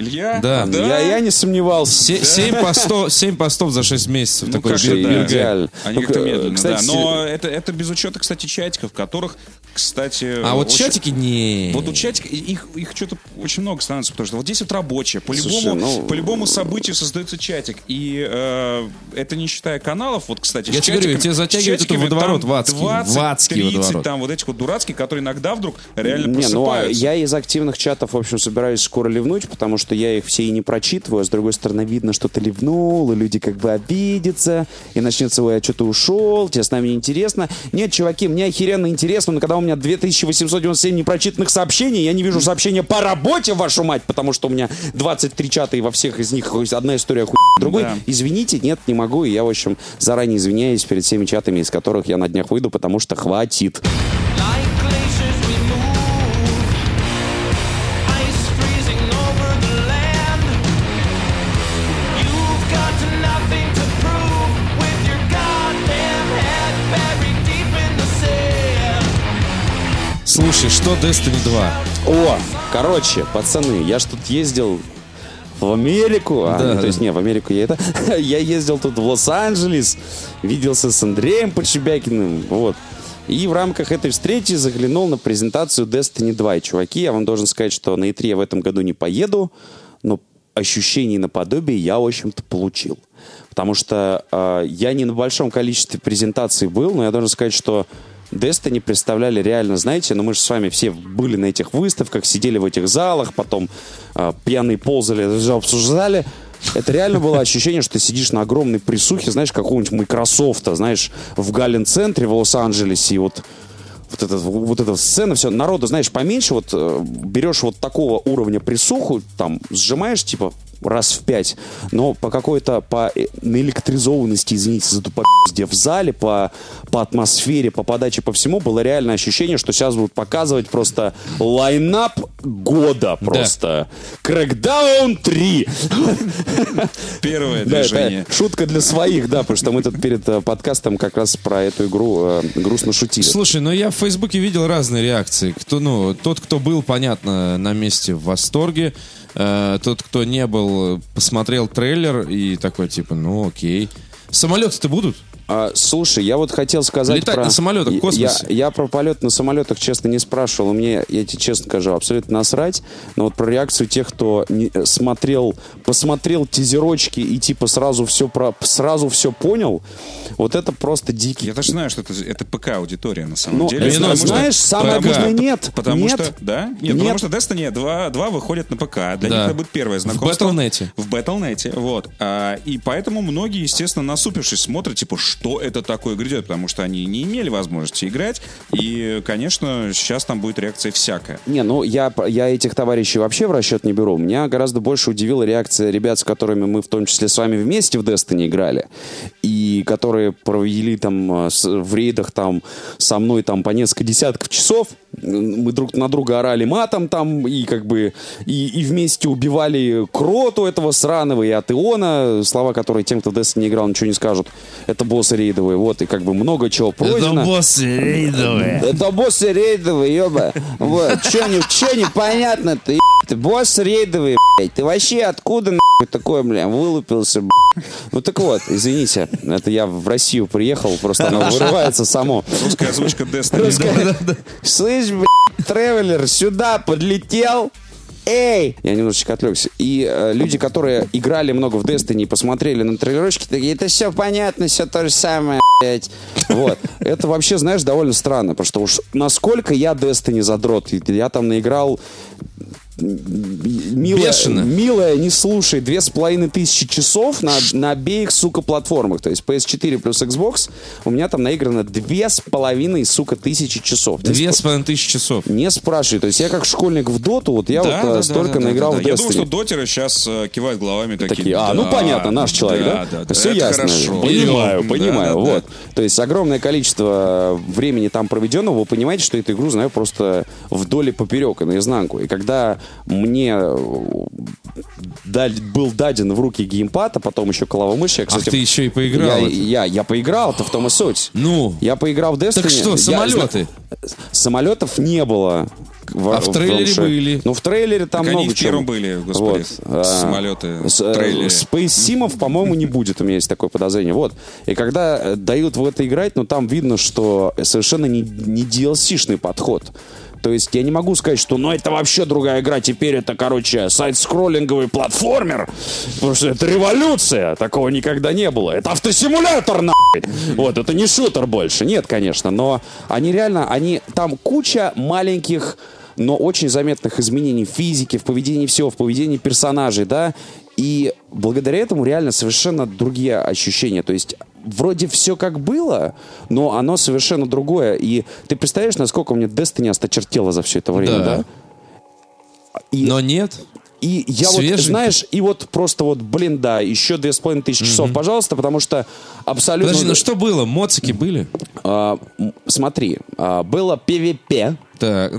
Илья? Да. Я, я не сомневался. Се- Семь постов, семь постов за 6 месяцев. Ну, такой как да. Идеально. Они Только, как-то медленно, кстати, да. Но это, это без учета, кстати, чатиков, которых, кстати... А вот очень- чатики не... Вот у чатика, их, их что-то очень много становится, потому что вот здесь вот рабочие, по Слушай, любому, ну- по любому событию создается чатик. И э, это не считая каналов, вот, кстати, Я тебе говорю, затягивает чатиками этот водоворот в адский, 20, в адский 30, водоворот. там вот этих вот дурацких, которые иногда вдруг реально Не, ну а просыпаются. я из активных чатов, в общем, собираюсь скоро ливнуть, потому что я их все и не прочитываю, а с другой стороны видно, что ты ливнул, и люди как бы обидятся, и начнется, ой, а что ты ушел, тебе с нами не интересно. Нет, чуваки, мне охеренно интересно, но когда у меня 2897 непрочитанных сообщений, я не вижу сообщения по работе, вашу мать, потому что у меня 23 чата, и во всех из них одна история хуй другой. Да. Извините, нет, не могу, и я, в общем, заранее извиняюсь перед всеми чатами, из которых я на днях выйду, потому что хватит. Like Слушай, что Destiny 2? О, короче, пацаны, я ж тут ездил в Америку. А, Да, не, да. то есть, не, в Америку я это... <laughs> я ездил тут в Лос-Анджелес, виделся с Андреем Подшибякиным, вот. И в рамках этой встречи заглянул на презентацию Destiny 2. И, чуваки, я вам должен сказать, что на E3 я в этом году не поеду, но ощущений наподобие я, в общем-то, получил. Потому что э, я не на большом количестве презентаций был, но я должен сказать, что Destiny представляли реально, знаете, ну мы же с вами все были на этих выставках, сидели в этих залах, потом э, пьяные ползали, обсуждали. Это реально было ощущение, что ты сидишь на огромной присухе, знаешь, какого-нибудь Microsoft, знаешь, в Галлен-центре в Лос-Анджелесе, и вот вот эта, вот эта сцена, все, народу, знаешь, поменьше, вот э, берешь вот такого уровня присуху, там, сжимаешь, типа, раз в пять, но по какой-то, по э, наэлектризованности, извините за тупопизде, в зале, по, по атмосфере, по подаче, по всему, было реально ощущение, что сейчас будут показывать просто лайнап года просто. Крэкдаун 3. Первое Да, движение. шутка для своих, да, потому что мы тут перед э, подкастом как раз про эту игру э, грустно шутили. Слушай, ну я в Фейсбуке видел разные реакции. Кто, ну, тот, кто был, понятно, на месте в восторге. Э, тот, кто не был, посмотрел трейлер и такой, типа, ну окей. Самолеты-то будут? А, слушай, я вот хотел сказать Летать про... на самолетах в Я- космосе. Я, я про полет на самолетах, честно, не спрашивал. Мне, я тебе честно скажу, абсолютно насрать. Но вот про реакцию тех, кто не- э, смотрел, посмотрел тизерочки и типа сразу все, про, сразу все понял, вот это просто дикий. Я даже знаю, что это, это ПК-аудитория на самом Ну, деле. это, потому что- знаешь, самое ПК. обычное нет. Потому нет. что, да? Нет, Нет. потому что Destiny 2, 2 выходит на ПК. Для Да. них это будет первое знакомство. Battle.net. В Battle.net, вот. А, и поэтому многие, естественно, насупившись, смотрят, типа, что что это такое грядет, потому что они не имели возможности играть. И, конечно, сейчас там будет реакция всякая. Не, ну я, я этих товарищей вообще в расчет не беру. Меня гораздо больше удивила реакция ребят, с которыми мы в том числе с вами вместе в Destiny играли. И которые провели там э, в рейдах там со мной там по несколько десятков часов. Мы друг на друга орали матом там и как бы и, и вместе убивали Кроту этого сраного и Атеона, слова, которые тем, кто в Destiny не играл, ничего не скажут. Это боссы рейдовые, вот, и как бы много чего пройдено. боссы рейдовые. Это боссы рейдовые, ёба. Вот, чё, не, чё непонятно-то, ты босс рейдовый, блядь. Ты вообще откуда, нахуй, такой, бля, вылупился, блядь. Ну так вот, извините, это я в Россию приехал, просто оно вырывается само. Русская озвучка Destiny. Русская- Слышь, блядь, тревелер, сюда подлетел. Эй! Я немножечко отвлекся. И э, люди, которые играли много в Destiny и посмотрели на трейлерочки, такие, это все понятно, все то же самое, блядь. Вот. Это вообще, знаешь, довольно странно, потому что уж насколько я Destiny задрот. Я там наиграл милая, Бешено. милая, не слушай, две с половиной тысячи часов на, на обеих, сука, платформах. То есть PS4 плюс Xbox у меня там наиграно две с половиной, сука, тысячи часов. Две с половиной тысячи часов. не спрашивай. То есть я как школьник в доту, вот я Да, вот да, э, да, столько да, да, наиграл да, в да. Я думаю, что Destiny. дотеры сейчас кивают головами такие. Такие, а, ну да, понятно, наш человек, да? Да, да, Все это ясно. хорошо. Понимаю, Да, понимаю. да, да. вот. То есть огромное количество времени там проведенного, вы понимаете, что эту игру знаю просто вдоль и поперек, и наизнанку. И когда мне э, дал- был даден в руки геймпад, а потом еще клава мыши, я, Ах, ты еще и поиграл. Я, это. я, я поиграл, то в том и суть. Ну? Я поиграл в Destiny. Так что, Я самолеты? зна- Самолетов не было. В, А в трейлере Лонше. были. Ну, в трейлере там Так много они в первом были, господи, А, самолеты, с- в э, трейлере. Space по-моему, не будет, у меня есть такое подозрение. Вот. И когда э, дают в это играть, ну, там видно, что совершенно не, не DLC-шный подход. То есть я не могу сказать, что ну это вообще другая игра, теперь это, короче, сайт-скроллинговый платформер, потому что это революция, такого никогда не было. Это автосимулятор, нахуй! Вот, это не шутер больше. Нет, конечно, но они реально, они, там куча маленьких но очень заметных изменений в физике, в поведении всего, в поведении персонажей, да, и благодаря этому реально совершенно другие ощущения. То есть вроде все как было, но оно совершенно другое. И ты представляешь, насколько мне Destiny осточертело за все это время, Да. да? И, Но нет. и я вот, знаешь, и вот просто вот, блин, да, еще две с половиной тысячи часов, пожалуйста, потому что абсолютно... Подожди, ну что было? Моцики были? А, смотри, а, было PvP, Так.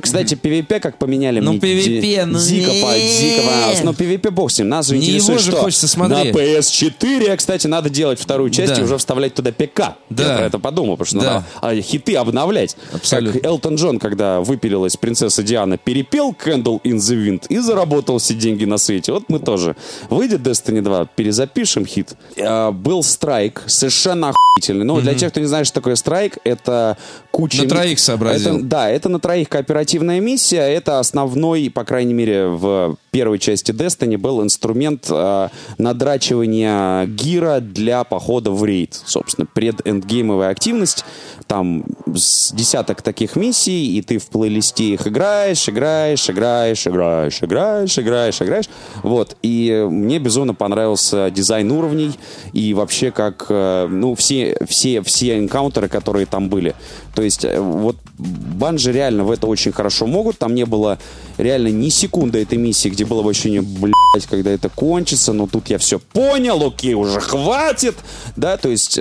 Кстати, PvP как поменяли Ну, мне PvP, ди- ну, дико, по, не. дико понравилось. Но PvP бог с ним. Нас же Не интересует, его же что хочется смотреть. на PS4, кстати, надо делать вторую часть Да. и уже вставлять туда ПК. Да. Я про это подумал, потому что Да. надо а, хиты обновлять. Абсолютно. Как Элтон Джон, когда выпилилась принцесса Диана, перепел Candle in the Wind и заработал все деньги на свете. Вот мы тоже. Выйдет Destiny 2, перезапишем хит. А, был страйк, совершенно охуительный. Ну, для тех, кто не знает, что такое страйк, это куча... На троих сообразил. Это- да, это на троих кооперативная миссия. Это основной, по крайней мере, в первой части Destiny был инструмент э, надрачивания гира для похода в рейд. Собственно, предэндгеймовая активность. Там десяток таких миссий, и ты в плейлисте их играешь, играешь, играешь, играешь, играешь, играешь, играешь. Вот. И мне безумно понравился дизайн уровней и вообще как, э, ну, все, все, все энкаунтеры, которые там были. То есть э, вот банжи реально в это очень хорошо могут. Там не было реально ни секунды этой миссии, где было бы ощущение, блядь, когда это кончится, но тут я все понял, окей, уже хватит, да, то есть...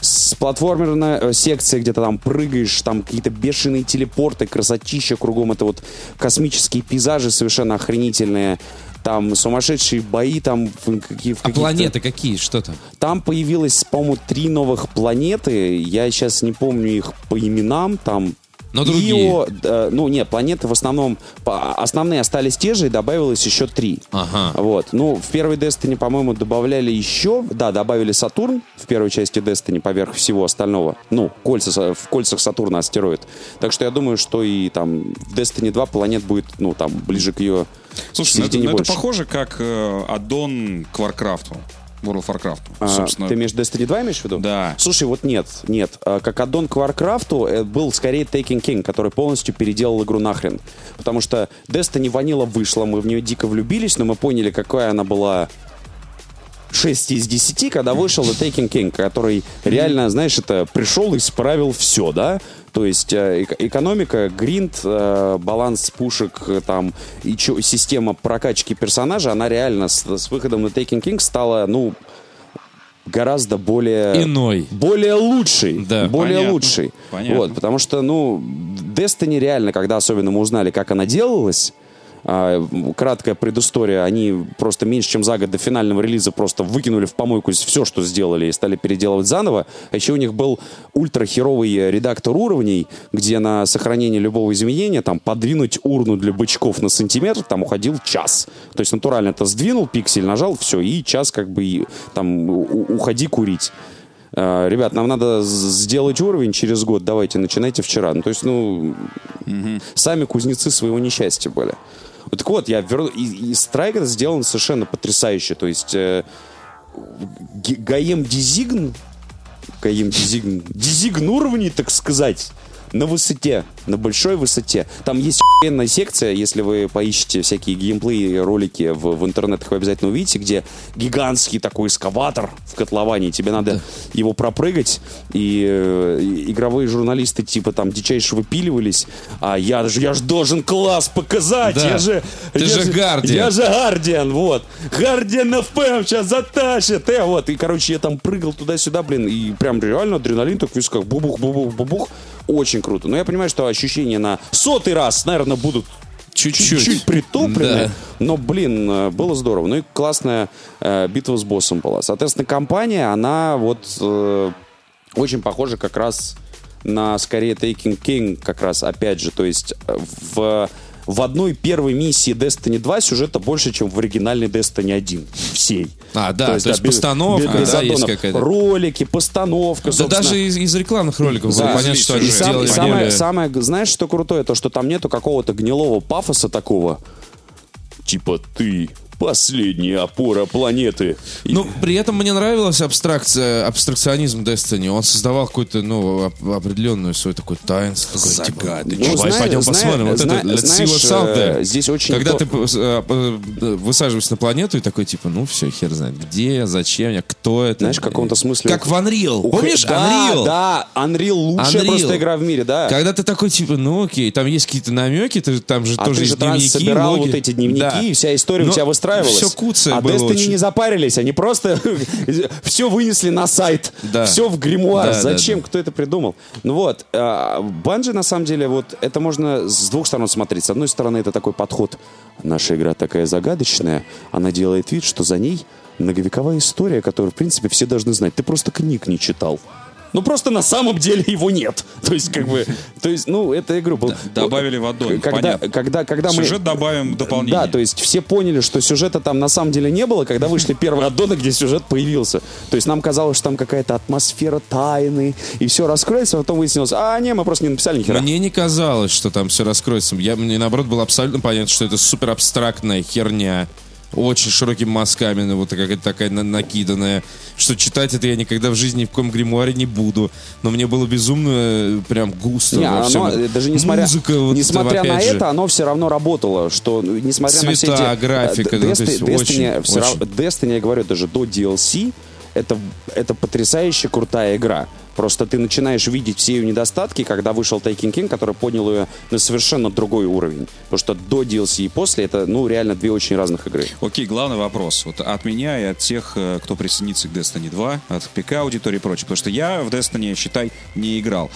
с платформерной э, секции, где ты там прыгаешь, там какие-то бешеные телепорты, красотища кругом, это вот космические пейзажи совершенно охренительные, там сумасшедшие бои, там в, какие, в А планеты какие? Что там? там появилось, по-моему, три новых планеты. Я сейчас не помню их по именам. Там Но другие. Ио, э, ну нет, планеты в основном по- основные остались те же, и добавилось еще три. Ага. Вот. Ну, в первой Destiny, по-моему, добавляли еще, да, добавили Сатурн в первой части Destiny поверх всего остального. Ну, кольца, в кольцах Сатурна астероид. Так что я думаю, что и там в Destiny 2 планет будет, ну, там, ближе к ее Слушай, ну это, ну это похоже как э, аддон к Варкрафту. World of Warcraft. А, собственно. Ты имеешь Destiny 2 имеешь в виду? Да. Слушай, вот нет, нет. А, Как аддон к Warcraft э, был скорее Taken King, который полностью переделал игру нахрен. Потому что Destiny Vanilla вышла, мы в нее дико влюбились, но мы поняли, какая она была 6 из 10, когда вышел The Taken King, который реально, знаешь, это пришел и исправил все, да? То есть э, эко- экономика, гринд, э, баланс пушек, э, там, и чё- система прокачки персонажа, она реально с, с выходом на Taking King стала, ну, гораздо более... Иной. Более лучший. Да. более Понятно. лучший. Понятно. Вот, потому что, ну, Destiny реально, когда особенно мы узнали, как она делалась, краткая предыстория, они просто меньше, чем за год до финального релиза просто выкинули в помойку все, что сделали, и стали переделывать заново. А еще у них был ультрахеровый редактор уровней, где на сохранение любого изменения, там, подвинуть урну для бычков на сантиметр, там уходил час. То есть натурально это сдвинул, пиксель нажал, все, и час как бы и, там уходи курить. А, Ребят, нам надо сделать уровень через год. Давайте, начинайте вчера. Ну, то есть, ну, сами кузнецы своего несчастья были. Вот Так вот, я верну... И, и страйк сделан совершенно потрясающе. То есть, э, Гаем Дизигн, Гаем Дизигн, Дизигн уровней, так сказать, на высоте, на большой высоте. Там есть охуенная секция, если вы поищете всякие геймплей ролики в, в интернетах, вы обязательно увидите, где гигантский такой эскаватор в котловане, тебе надо его пропрыгать, и, э, и игровые журналисты типа там дичайше выпиливались, а я же я ж должен класс показать, Да. я же... Ты я же Guardian. Я же Гардиан, вот. Гардиан ФМ сейчас затащит, э, вот. И, короче, я там прыгал туда-сюда, блин, и прям реально адреналин так в висках, бубух, бубух, бубух. Очень круто. Но я понимаю, что ощущения на сотый раз, наверное, будут Чуть-чуть. чуть притуплены, Да. но, блин, э, было здорово. Ну и классная э, битва с боссом была. Соответственно, компания, она вот э, очень похожа как раз на, скорее, Taking King, как раз, опять же, то есть э, в, в одной первой миссии Destiny 2 сюжета больше, чем в оригинальной Destiny 1. Всей. А, да, то есть без- постановка, без да, есть какая-то. Ролики, постановка, Да даже из, из рекламных роликов Да. понятно, что они И сам- и самое, самое, знаешь, что крутое, то, что там нету какого-то гнилого пафоса такого. Типа ты последняя опора планеты. Ну, при этом мне нравилась абстракция, абстракционизм Destiny. Он создавал какую-то, ну, оп- определенную свое такое таинство. типа, Загадочно. ну, давай зна- пойдем посмотрим. Вот это, let's see знаешь, what's out there. э, здесь очень Когда ты э, э, высаживаешься на планету и такой, типа, ну, все, хер знает, где, зачем, я, кто это. Знаешь, в каком-то смысле- Как в Unreal. Помнишь Unreal? Да, Unreal лучшая просто игра в мире, да. Когда ты такой, типа, ну окей, там есть какие-то намеки, там же А тоже ты же есть дневники, собирал вот эти дневники, вся история у тебя выстраивалась. Все куцая а было Destiny очень. не запарились, они просто <laughs> все вынесли на сайт, Да. все в гримуар. Да, да, Зачем? да. Кто это придумал? Ну вот, Банжи на самом деле, вот это можно с двух сторон смотреть. С одной стороны, это такой подход. Наша игра такая загадочная, она делает вид, что за ней многовековая история, которую, в принципе, все должны знать. Ты просто книг не читал. Ну, просто на самом деле его нет. <laughs> То есть, как бы, то есть, ну, это, я говорю. Добавили в аддон, Когда, понятно. когда, когда мы... Сюжет добавим дополнение. Да, то есть все поняли, что сюжета там на самом деле не было, когда вышли первые аддоны, где сюжет появился. То есть нам казалось, что там какая-то атмосфера тайны, и все раскроется, а потом выяснилось, а, не, мы просто не написали ни хера. Мне не казалось, что там все раскроется. Я, мне, наоборот, было абсолютно понятно, что это супер абстрактная херня. Очень широкими мазками, ну, вот какая-то такая на- накиданная, что читать это я никогда в жизни ни в коем гримуаре не буду. Но мне было безумно э, прям густо. Не, во всем. даже несмотря, Музыка, вот несмотря там, на же. это, оно все равно работало, что ну, несмотря на все Цвета, эти... графика, э, да, то есть Destiny очень, рав- очень. Destiny, я говорю, даже до DLC, это, это потрясающе крутая игра. Просто ты начинаешь видеть все ее недостатки, когда вышел Taking King, который поднял ее на совершенно другой уровень. Потому что до DLC и после это, ну, реально две очень разных игры. Окей, главный вопрос. Вот от меня и от тех, э, кто присоединится к Destiny 2, от ПК аудитории и прочее. Потому что я в Destiny, считай, не играл.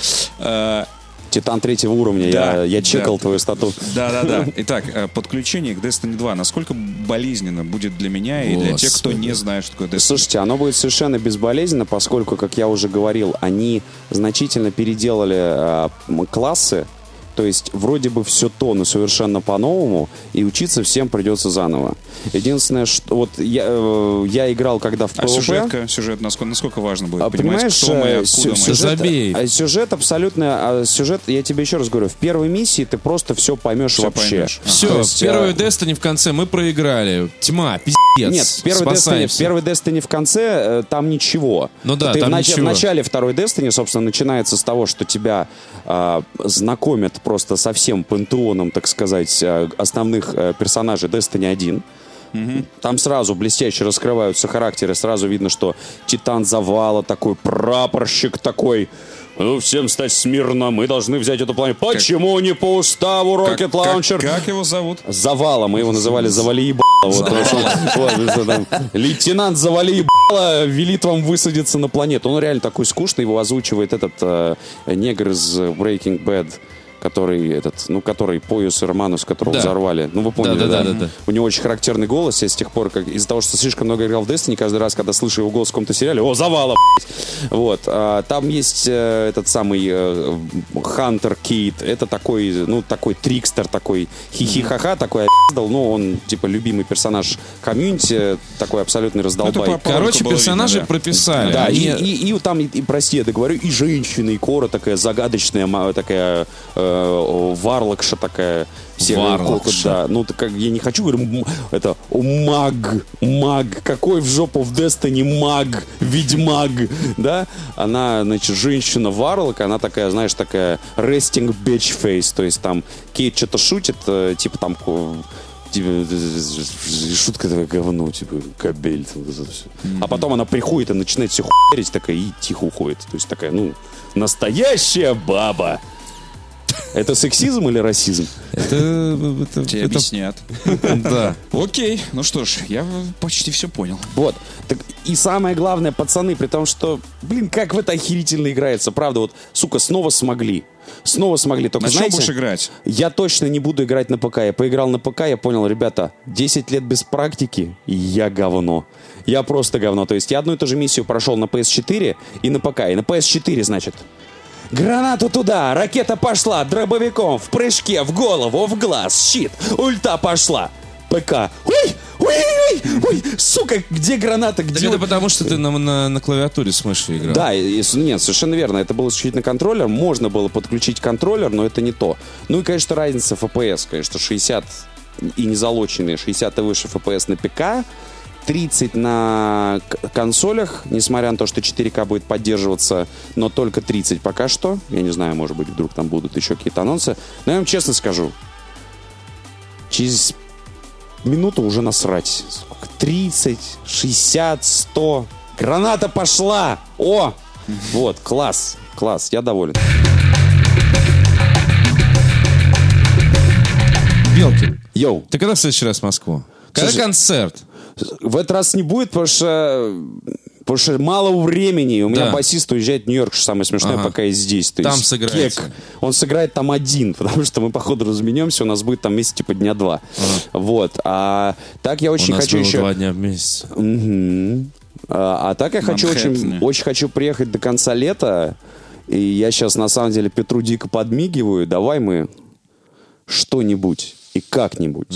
Титан третьего уровня, Да, я, я да. чекал твою стату. Да-да-да. <laughs> Итак, э, подключение к Destiny 2. Насколько болезненно будет для меня и для тех, кто не знает, что такое Destiny? Слушайте, оно будет совершенно безболезненно, поскольку, как я уже говорил, они значительно переделали э, классы. То есть вроде бы все то, но совершенно по-новому, и учиться всем придется заново. Единственное, что вот я, э, я играл когда в А PvP. сюжетка, сюжет, насколько, насколько важно будет А, понимать, понимаешь, кто мы, э, откуда сю- мы? сюжет, Забей. а сюжет абсолютно, а, сюжет, я тебе еще раз говорю, в первой миссии ты просто все поймешь Всё вообще. поймешь. Все, То есть, первую а, Destiny в конце мы проиграли. Тьма, пиздец. Нет, в первой Destiny, первой Destiny в конце э, там ничего. Ну да, Ты там в, нач- ничего. в начале второй Destiny, собственно, начинается с того, что тебя а, знакомят просто со всем пантеоном, так сказать, а, основных э, персонажей Destiny 1. Там сразу блестяще раскрываются характеры, сразу видно, что Титан Завала такой, прапорщик такой. Ну, всем стать смирно, мы должны взять эту планету. Почему не по уставу Как, Rocket как- Launcher? как его зовут? Завала, мы его называли Завали ебало. <laughs> Лейтенант Завали ебало велит вам высадиться на планету. Он реально такой скучный, его озвучивает этот э, негр из Breaking Bad который этот, ну, который пояс и Романус, которого Да. взорвали. Ну, вы поняли, Да, да? да, да, да, да. У него очень характерный голос. Я с тех пор, как из-за того, что слишком много играл в Destiny, каждый раз, когда слышу его голос в каком-то сериале, о, завала, блядь. Вот. А, там есть э, этот самый э, Хантер Кейт. Это такой, ну, такой трикстер, такой хихи-ха-ха, такой обиздал. Ну, он, типа, любимый персонаж комьюнити, такой абсолютный раздолбай. Короче, было персонажей видно, да. прописали. Да, и, Они- и- и там, и, и, прости, я договорю, и женщина, и Кора такая загадочная, такая э, варлокша такая. серая Варлокша. Да, ну, так как я не хочу, говорю, это маг, маг, какой в жопу в Destiny маг, ведьмаг, да? Она, значит, женщина варлок, она такая, знаешь, такая resting bitch face, то есть там Кейт что-то шутит, э, типа там типа, шутка такая говно, типа, кабель. там, вот это всё. А потом она приходит и начинает все хуярить такая и тихо уходит. То есть такая, ну, настоящая баба. Это сексизм или расизм? Это, это- Тебе это- объяснят. <laughs> да. Окей, ну что ж, я почти все понял. Вот. Так, и самое главное, пацаны, при том, что, блин, как в это охерительно играется. Правда, вот, сука, снова смогли. Снова смогли. Только На чем знаете, будешь играть? Я точно не буду играть на ПК. Я поиграл на ПК, я понял, ребята, 10 лет без практики, и я говно. Я просто говно. То есть я одну и ту же миссию прошел на PS4 и на ПК. И на PS4, значит, Гранату туда, ракета пошла, дробовиком, в прыжке, в голову, в глаз, щит, ульта пошла. ПК. Ой, ой, ой, ой, сука, где граната, Так где... это потому, что ты на, на- на клавиатуре с мышью играл. Да, и- нет, совершенно верно. Это был исключительно контроллер. Можно было подключить контроллер, но это не то. Ну и, конечно, разница FPS. Конечно, 60 и незалоченные, 60 и выше FPS на ПК, 30 на консолях, несмотря на то, что 4К будет поддерживаться, но только 30 пока что. Я не знаю, может быть, вдруг там будут еще какие-то анонсы. Но я вам честно скажу, через минуту уже насрать. Сколько? 30, 60, 100. Граната пошла! О! Вот, класс, класс, я доволен. Белкин, Йоу, ты когда в следующий раз в Москву? Когда Слушай, концерт? В этот раз не будет, потому что, потому что мало времени. У меня Да. басист уезжает в Нью-Йорк, что самое смешное, Ага. пока я здесь. То Там кек. Он сыграет там один, <laughs> потому что мы, походу, разменемся, у нас будет там месяц типа дня два. Вот. А так я очень У нас хочу было еще... два дня в месяц. Мгм. А, а так я хочу очень, Манхэттене. очень хочу приехать до конца лета. И я сейчас на самом деле Петру дико подмигиваю. Давай мы что-нибудь и как-нибудь